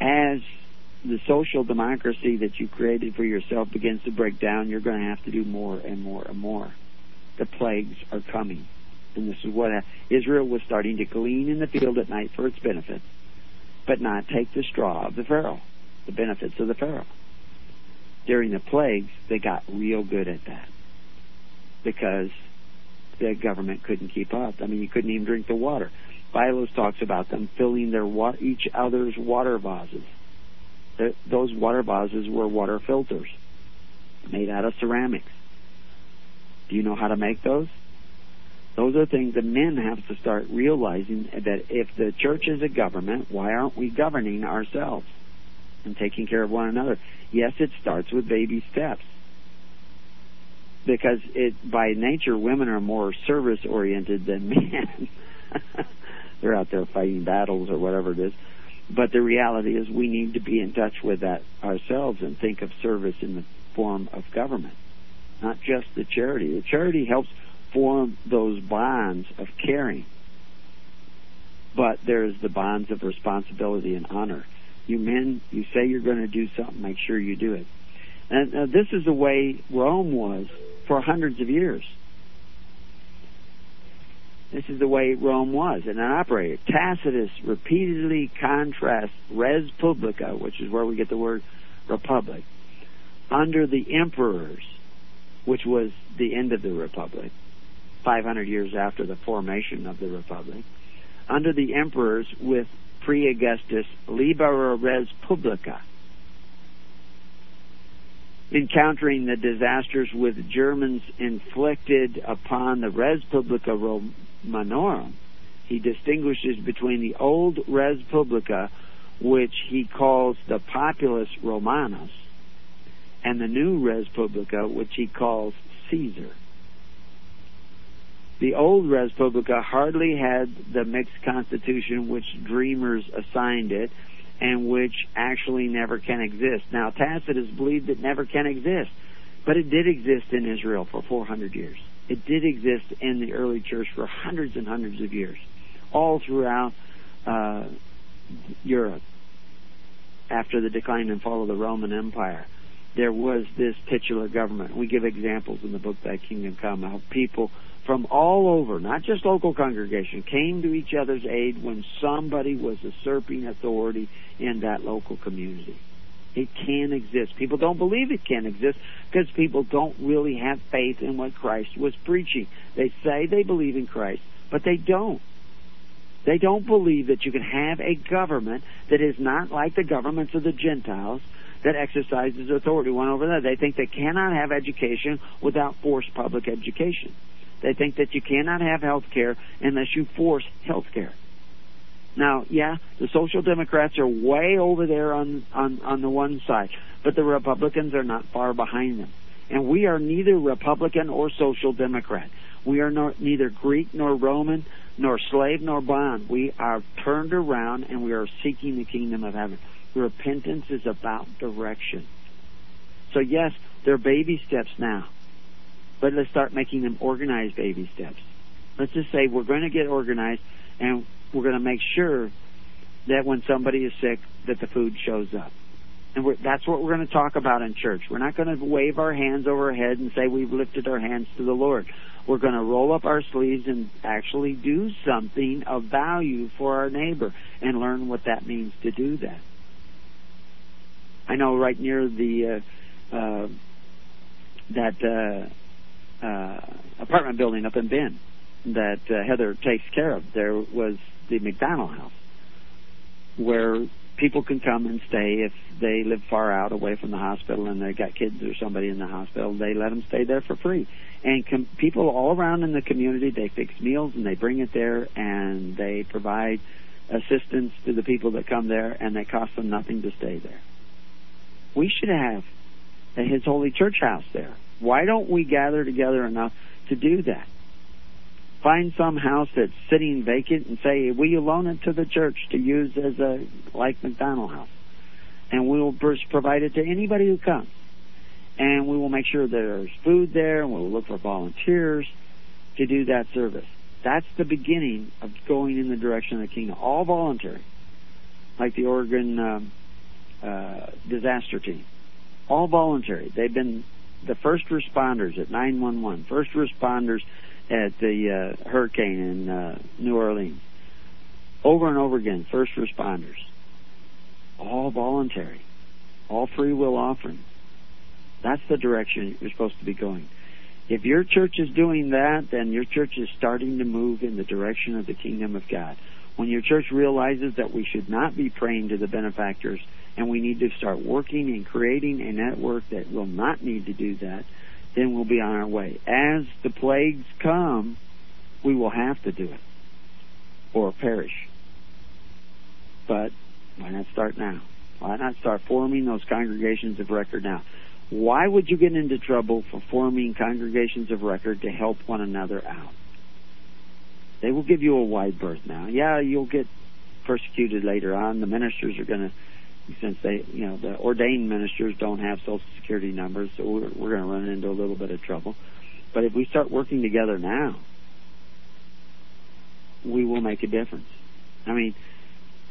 As the social democracy that you created for yourself begins to break down, you're going to have to do more and more and more. The plagues are coming. And this is what uh, Israel was starting to glean in the field at night for its benefit, but not take the straw of the Pharaoh, the benefits of the Pharaoh. During the plagues, they got real good at that because the government couldn't keep up. I mean, you couldn't even drink the water. Philos talks about them filling their wa- each other's water vases. Those water vases were water filters made out of ceramics. Do you know how to make those? Those are things that men have to start realizing that if the church is a government, why aren't we governing ourselves and taking care of one another? Yes, it starts with baby steps. Because it by nature women are more service oriented than men. They're out there fighting battles or whatever it is. But the reality is we need to be in touch with that ourselves and think of service in the form of government, not just the charity. The charity helps form those bonds of caring. But there's the bonds of responsibility and honor. You men, you say you're going to do something, make sure you do it. And uh, this is the way Rome was for hundreds of years. This is the way Rome was and it operated. Tacitus repeatedly contrasts res publica, which is where we get the word republic, under the emperors, which was the end of the republic, 500 years after the formation of the republic, under the emperors with pre-Augustus libera res publica, encountering the disasters with Germans inflicted upon the res publica Romanorum, he distinguishes between the old res publica, which he calls the populus Romanus, and the new res publica, which he calls Caesar. The old res publica hardly had the mixed constitution which dreamers assigned it, and which actually never can exist. Now, Tacitus believed it never can exist, but it did exist in Israel for 400 years. It did exist in the early church for hundreds and hundreds of years, all throughout uh, Europe. After the decline and fall of the Roman Empire, there was this titular government. We give examples in the book Thy Kingdom Come how people from all over, not just local congregation, came to each other's aid when somebody was usurping authority in that local community. It can exist. People don't believe it can exist because people don't really have faith in what Christ was preaching. They say they believe in Christ, but they don't. They don't believe that you can have a government that is not like the governments of the Gentiles that exercises authority one over another. They think they cannot have education without forced public education. They think that you cannot have health care unless you force health care. Now, yeah, the Social Democrats are way over there on, on, on the one side, but the Republicans are not far behind them. And we are neither Republican or Social Democrat. We are nor, neither Greek nor Roman, nor slave nor bond. We are turned around and we are seeking the kingdom of heaven. Repentance is about direction. So yes, they're baby steps now. But let's start making them organized baby steps. Let's just say we're going to get organized and we're going to make sure that when somebody is sick, that the food shows up. And that's what we're going to talk about in church. We're not going to wave our hands over our head and say we've lifted our hands to the Lord. We're going to roll up our sleeves and actually do something of value for our neighbor and learn what that means to do that. I know right near the uh, uh, that uh, uh, apartment building up in Bend that uh, Heather takes care of, there was the McDonald House, where people can come and stay if they live far out away from the hospital and they've got kids or somebody in the hospital. They let them stay there for free. And com- people all around in the community, they fix meals and they bring it there and they provide assistance to the people that come there and they cost them nothing to stay there. We should have his holy church house there. Why don't we gather together enough to do that? Find some house that's sitting vacant and say, will you loan it to the church to use as a, like McDonald House? And we will provide it to anybody who comes. And we will make sure there's food there and we'll look for volunteers to do that service. That's the beginning of going in the direction of the kingdom. All voluntary. Like the Oregon um, uh, disaster team. All voluntary. They've been the first responders at 911, first responders at the uh, hurricane in uh, New Orleans. Over and over again, first responders. All voluntary. All free will offerings. That's the direction you're supposed to be going. If your church is doing that, then your church is starting to move in the direction of the kingdom of God. When your church realizes that we should not be praying to the benefactors and we need to start working and creating a network that will not need to do that, then we'll be on our way. As the plagues come, we will have to do it or perish. But why not start now? Why not start forming those congregations of record now? Why would you get into trouble for forming congregations of record to help one another out? They will give you a wide berth now. Yeah, you'll get persecuted later on. The ministers are going to, since they, you know, the ordained ministers don't have Social Security numbers, so we're, we're going to run into a little bit of trouble. But if we start working together now, we will make a difference. I mean,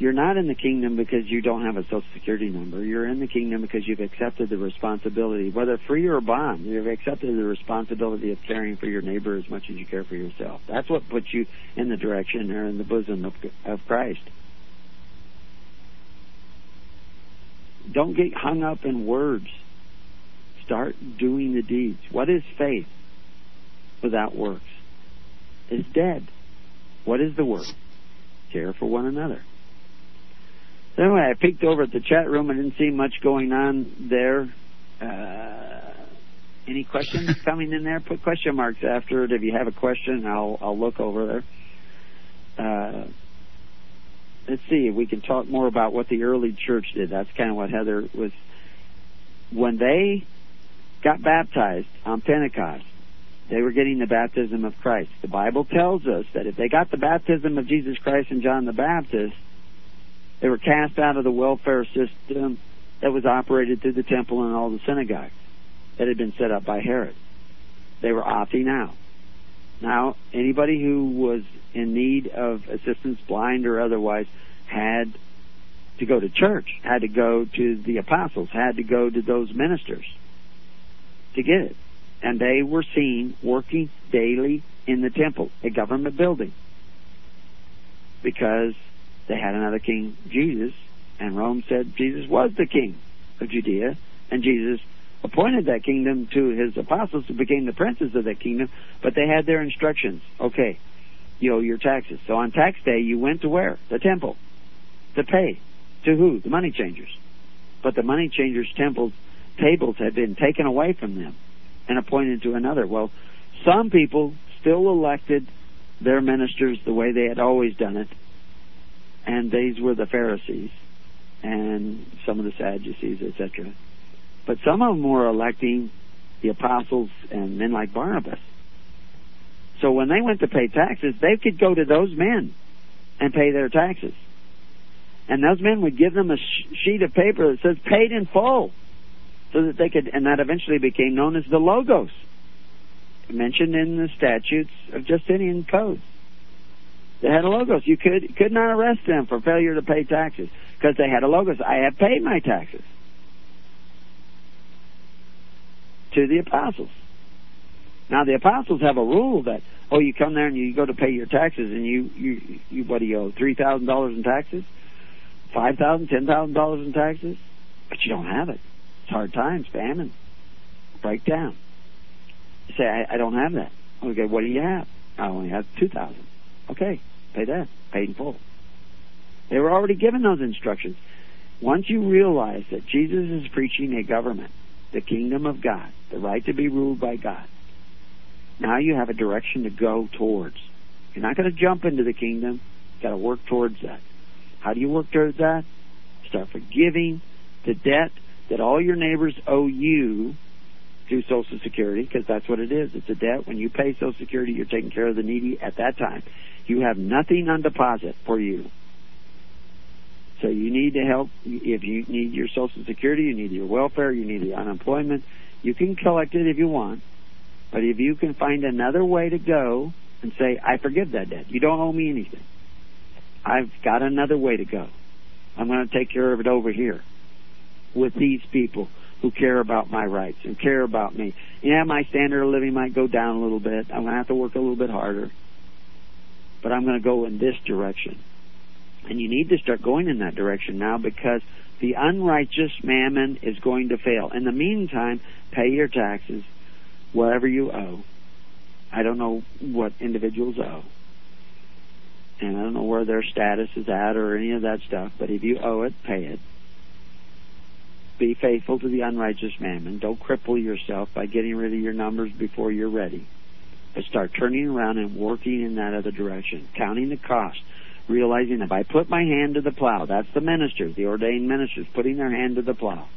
you're not in the kingdom because you don't have a social security number. You're in the kingdom because you've accepted the responsibility, whether free or bond, you've accepted the responsibility of caring for your neighbor as much as you care for yourself. That's what puts you in the direction or in the bosom of, of Christ. Don't get hung up in words. Start doing the deeds. What is faith without works? It's dead. What is the work? Care for one another. So anyway, I peeked over at the chat room. I didn't see much going on there. Uh, any questions coming in there? Put question marks after it. If you have a question, I'll I'll look over there. Uh, let's see if we can talk more about what the early church did. That's kind of what Heather was. When they got baptized on Pentecost, they were getting the baptism of Christ. The Bible tells us that if they got the baptism of Jesus Christ and John the Baptist, they were cast out of the welfare system that was operated through the temple and all the synagogues that had been set up by Herod. They were opting out. Now, anybody who was in need of assistance, blind or otherwise, had to go to church, had to go to the apostles, had to go to those ministers to get it. And they were seen working daily in the temple, a government building, because they had another king, Jesus, and Rome said Jesus was the king of Judea, and Jesus appointed that kingdom to his apostles who became the princes of that kingdom, but they had their instructions. Okay, you owe your taxes. So on tax day, you went to where? The temple. To pay. To who? The money changers. But the money changers' temples, tables had been taken away from them and appointed to another. Well, some people still elected their ministers the way they had always done it, and these were the Pharisees and some of the Sadducees, etc. But some of them were electing the apostles and men like Barnabas. So when they went to pay taxes, they could go to those men and pay their taxes. And those men would give them a sheet of paper that says paid in full. So that they could, and that eventually became known as the Logos, mentioned in the statutes of Justinian Code. They had a logos. You could could not arrest them for failure to pay taxes because they had a logos. I have paid my taxes to the apostles. Now the apostles have a rule that oh you come there and you go to pay your taxes and you you you what do you owe three thousand dollars in taxes, five thousand, ten thousand dollars in taxes, but you don't have it. It's hard times, famine, breakdown. You say I, I don't have that. Okay, what do you have? I only have two thousand. Okay, Pay that. Paid in full. They were already given those instructions. Once you realize that Jesus is preaching a government, the kingdom of God, the right to be ruled by God, now you have a direction to go towards. You're not going to jump into the kingdom. You've got to work towards that. How do you work towards that? Start forgiving the debt that all your neighbors owe you through Social Security, because that's what it is. It's a debt. When you pay Social Security, you're taking care of the needy at that time. You have nothing on deposit for you. So you need to help. If you need your Social Security, you need your welfare, you need the unemployment. You can collect it if you want, but if you can find another way to go and say, I forgive that debt. You don't owe me anything. I've got another way to go. I'm going to take care of it over here with these people who care about my rights and care about me. Yeah, my standard of living might go down a little bit. I'm going to have to work a little bit harder. But I'm going to go in this direction. And you need to start going in that direction now because the unrighteous mammon is going to fail. In the meantime, pay your taxes, whatever you owe. I don't know what individuals owe. And I don't know where their status is at or any of that stuff, but if you owe it, pay it. Be faithful to the unrighteous mammon. Don't cripple yourself by getting rid of your numbers before you're ready. But start turning around and working in that other direction, counting the cost, realizing if I put my hand to the plow, that's the ministers, the ordained ministers, putting their hand to the plow,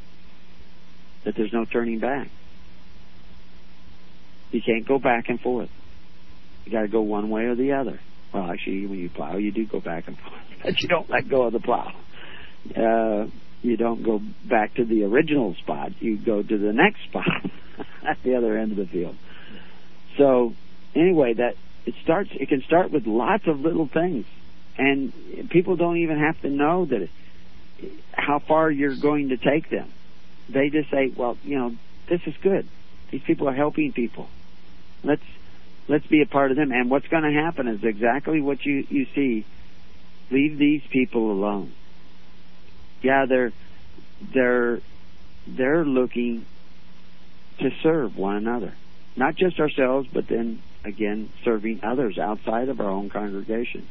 that there's no turning back. You can't go back and forth. You got to go one way or the other. Well, actually, when you plow, you do go back and forth, but you don't let go of the plow. Uh, you don't go back to the original spot. You go to the next spot at the other end of the field. So, anyway, that it starts. It can start with lots of little things, and people don't even have to know that how far you're going to take them. They just say, "Well, you know, this is good. These people are helping people. Let's let's be a part of them." And what's going to happen is exactly what you you see. Leave these people alone. Yeah, they're they're they're looking to serve one another, not just ourselves, but then again serving others outside of our own congregation.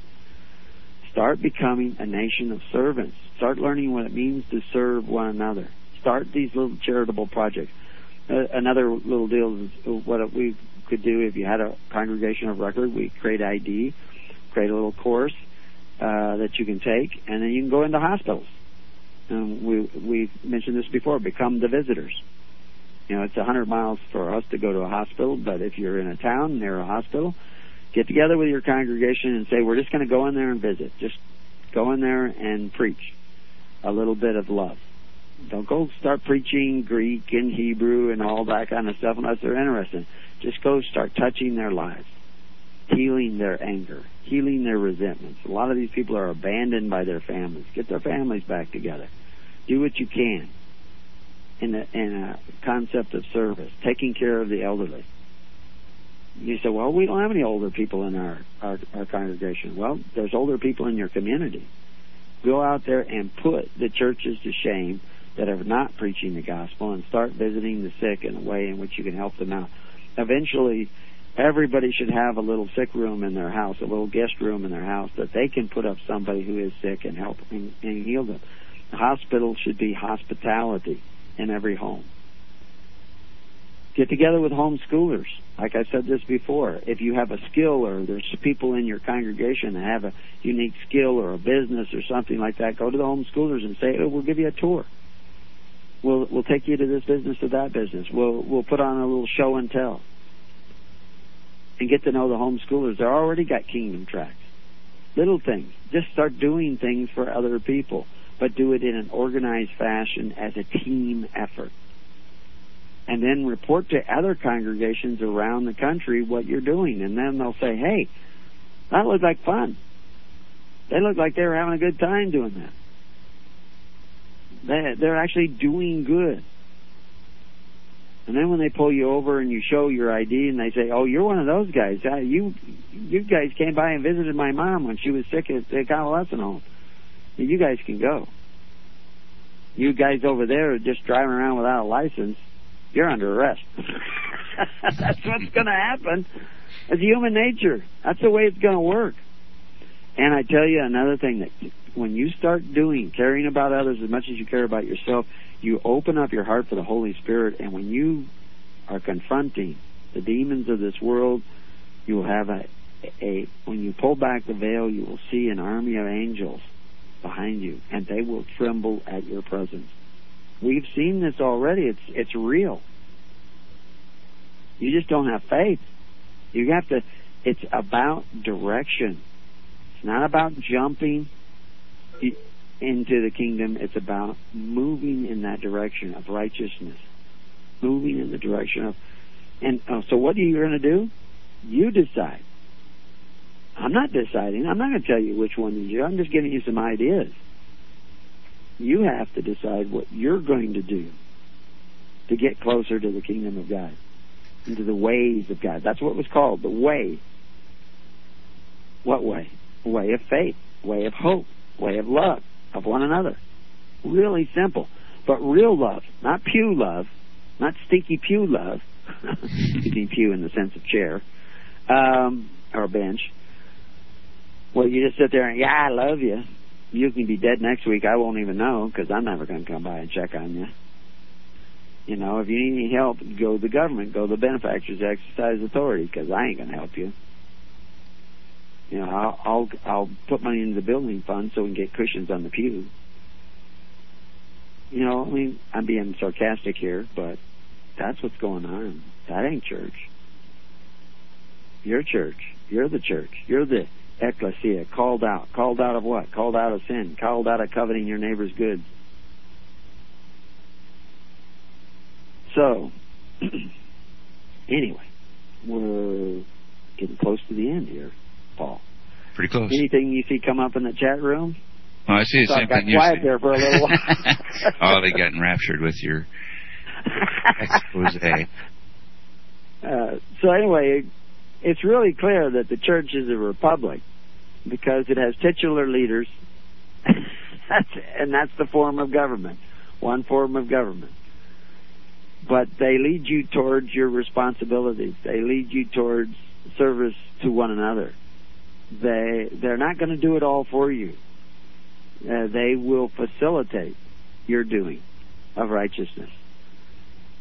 Start becoming a nation of servants. Start learning what it means to serve one another. Start these little charitable projects. Uh, another little deal is what we could do if you had a congregation of record. We create ID, create a little course uh, that you can take, and then you can go into hospitals. And we we mentioned this before. Become the visitors. You know, it's a hundred miles for us to go to a hospital, but if you're in a town near a hospital, get together with your congregation and say, we're just going to go in there and visit. Just go in there and preach a little bit of love. Don't go start preaching Greek and Hebrew and all that kind of stuff unless they're interested. Just go start touching their lives, healing their anger, healing their resentments. A lot of these people are abandoned by their families. Get their families back together. Do what you can in a, in a concept of service, taking care of the elderly. You say, well, we don't have any older people in our, our, our congregation. Well, there's older people in your community. Go out there and put the churches to shame that are not preaching the gospel and start visiting the sick in a way in which you can help them out. Eventually, everybody should have a little sick room in their house, a little guest room in their house that they can put up somebody who is sick and help and, and heal them. The hospital should be hospitality in every home. Get together with homeschoolers. Like I said this before, if you have a skill or there's people in your congregation that have a unique skill or a business or something like that, go to the homeschoolers and say, oh, we'll give you a tour. We'll we'll take you to this business or that business. We'll we'll put on a little show and tell. And get to know the homeschoolers. They're already got kingdom tracks. Little things. Just start doing things for other people, but do it in an organized fashion as a team effort. And then report to other congregations around the country what you're doing. And then they'll say, hey, that looked like fun. They look like they were having a good time doing that. They, they're actually doing good. And then when they pull you over and you show your ID and they say, "Oh, you're one of those guys. Uh, you you guys came by and visited my mom when she was sick at the convalescent home. You guys can go. You guys over there are just driving around without a license. You're under arrest." That's what's going to happen. It's human nature. That's the way it's going to work. And I tell you another thing that when you start doing caring about others as much as you care about yourself, you open up your heart for the Holy Spirit, and when you are confronting the demons of this world, you will have a, a when you pull back the veil, you will see an army of angels behind you, and they will tremble at your presence. We've seen this already. It's it's real. You just don't have faith. You have to. It's about direction. It's not about jumping into the kingdom. It's about moving in that direction of righteousness, moving in the direction of. And uh, so, what are you going to do? You decide. I'm not deciding. I'm not going to tell you which one to do. I'm just giving you some ideas. You have to decide what you're going to do to get closer to the kingdom of God, into the ways of God. That's what it was called, the way. What way? Way of faith, way of hope, way of love of one another. Really simple. But real love, not pew love, not stinky pew love. Using pew in the sense of chair um, or bench. Well, you just sit there and, yeah, I love you. You can be dead next week. I won't even know because I'm never going to come by and check on you. You know, if you need any help, go to the government, go to the benefactors, exercise authority because I ain't going to help you. You know, I'll, I'll I'll put money into the building fund so we can get cushions on the pew. You know, I mean, I'm being sarcastic here, but that's what's going on. That ain't church. Your church. You're the church. You're the ecclesia, called out. Called out of what? Called out of sin. Called out of coveting your neighbor's goods. So, anyway, we're getting close to the end here, Paul. Pretty close. Anything you see come up in the chat room? Oh, I see the same thing you quiet see. there for a little while. oh, they got enraptured with your expose. Uh, so anyway, it's really clear that the church is a republic because it has titular leaders, that's, and that's the form of government, one form of government. But they lead you towards your responsibilities. They lead you towards service to one another. They they're not going to do it all for you. Uh, they will facilitate your doing of righteousness,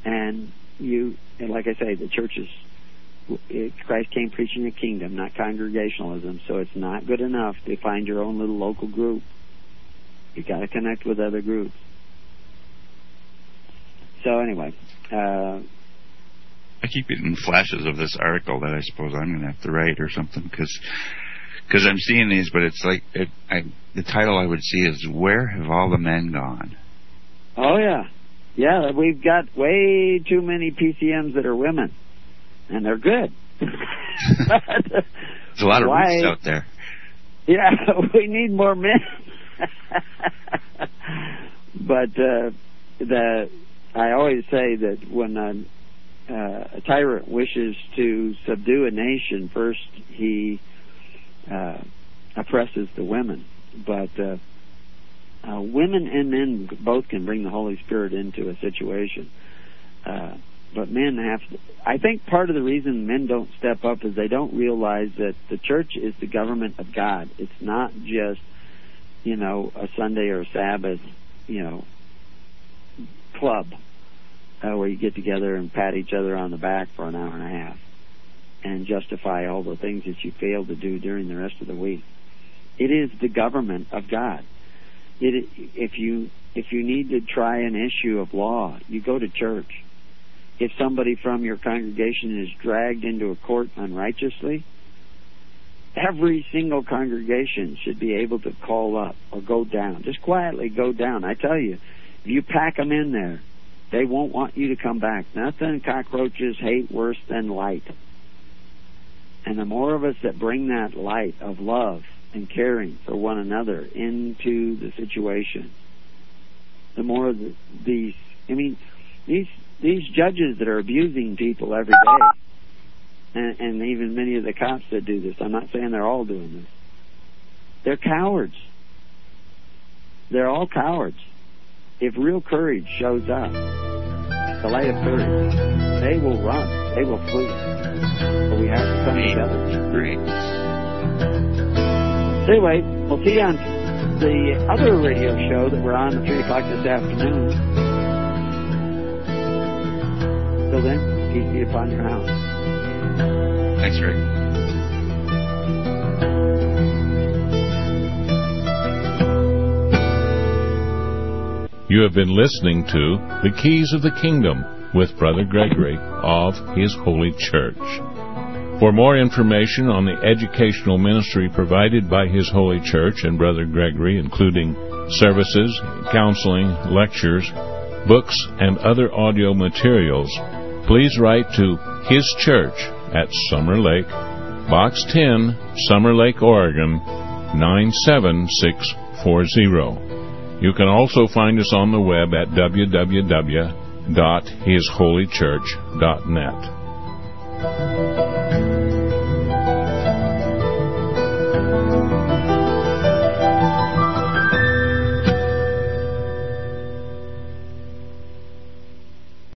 and you. And like I say, the church is Christ came preaching the kingdom, not congregationalism. So it's not good enough to find your own little local group. You got to connect with other groups. So anyway, uh, I keep getting flashes of this article that I suppose I'm going to have to write or something because because I'm seeing these, but it's like it, I, the title I would see is "Where Have All the Men Gone?" oh yeah, yeah, we've got way too many PCMs that are women, and they're good. There's a lot of Why- roots out there. Yeah, we need more men. but uh, the I always say that when a, uh, a tyrant wishes to subdue a nation, first he uh, oppresses the women. But uh, uh, women and men both can bring the Holy Spirit into a situation. Uh, but men have to, I think part of the reason men don't step up is they don't realize that the church is the government of God. It's not just, you know, a Sunday or a Sabbath, you know, club uh, where you get together and pat each other on the back for an hour and a half and justify all the things that you failed to do during the rest of the week. It is the government of God. It, if you if you need to try an issue of law, you go to church if somebody from your congregation is dragged into a court unrighteously, every single congregation should be able to call up or go down. Just quietly go down. I tell you, if you pack them in there, they won't want you to come back. Nothing cockroaches hate worse than light. And the more of us that bring that light of love and caring for one another into the situation, the more the, these, I mean, these these judges that are abusing people every day, and, and even many of the cops that do this, I'm not saying they're all doing this, they're cowards. They're all cowards. If real courage shows up, the light of courage, they will run, they will flee. But we have to come together. Great. Anyway, we'll see you on the other radio show that we're on at 3 o'clock this afternoon. Till then, peace be upon your house. Thanks, Rick. You have been listening to The Keys of the Kingdom with Brother Gregory of His Holy Church. For more information on the educational ministry provided by His Holy Church and Brother Gregory, including services, counseling, lectures, books, and other audio materials, please write to His Church at Summer Lake, Box 10, Summer Lake, Oregon 97640. You can also find us on the web at www.hisholychurch.net.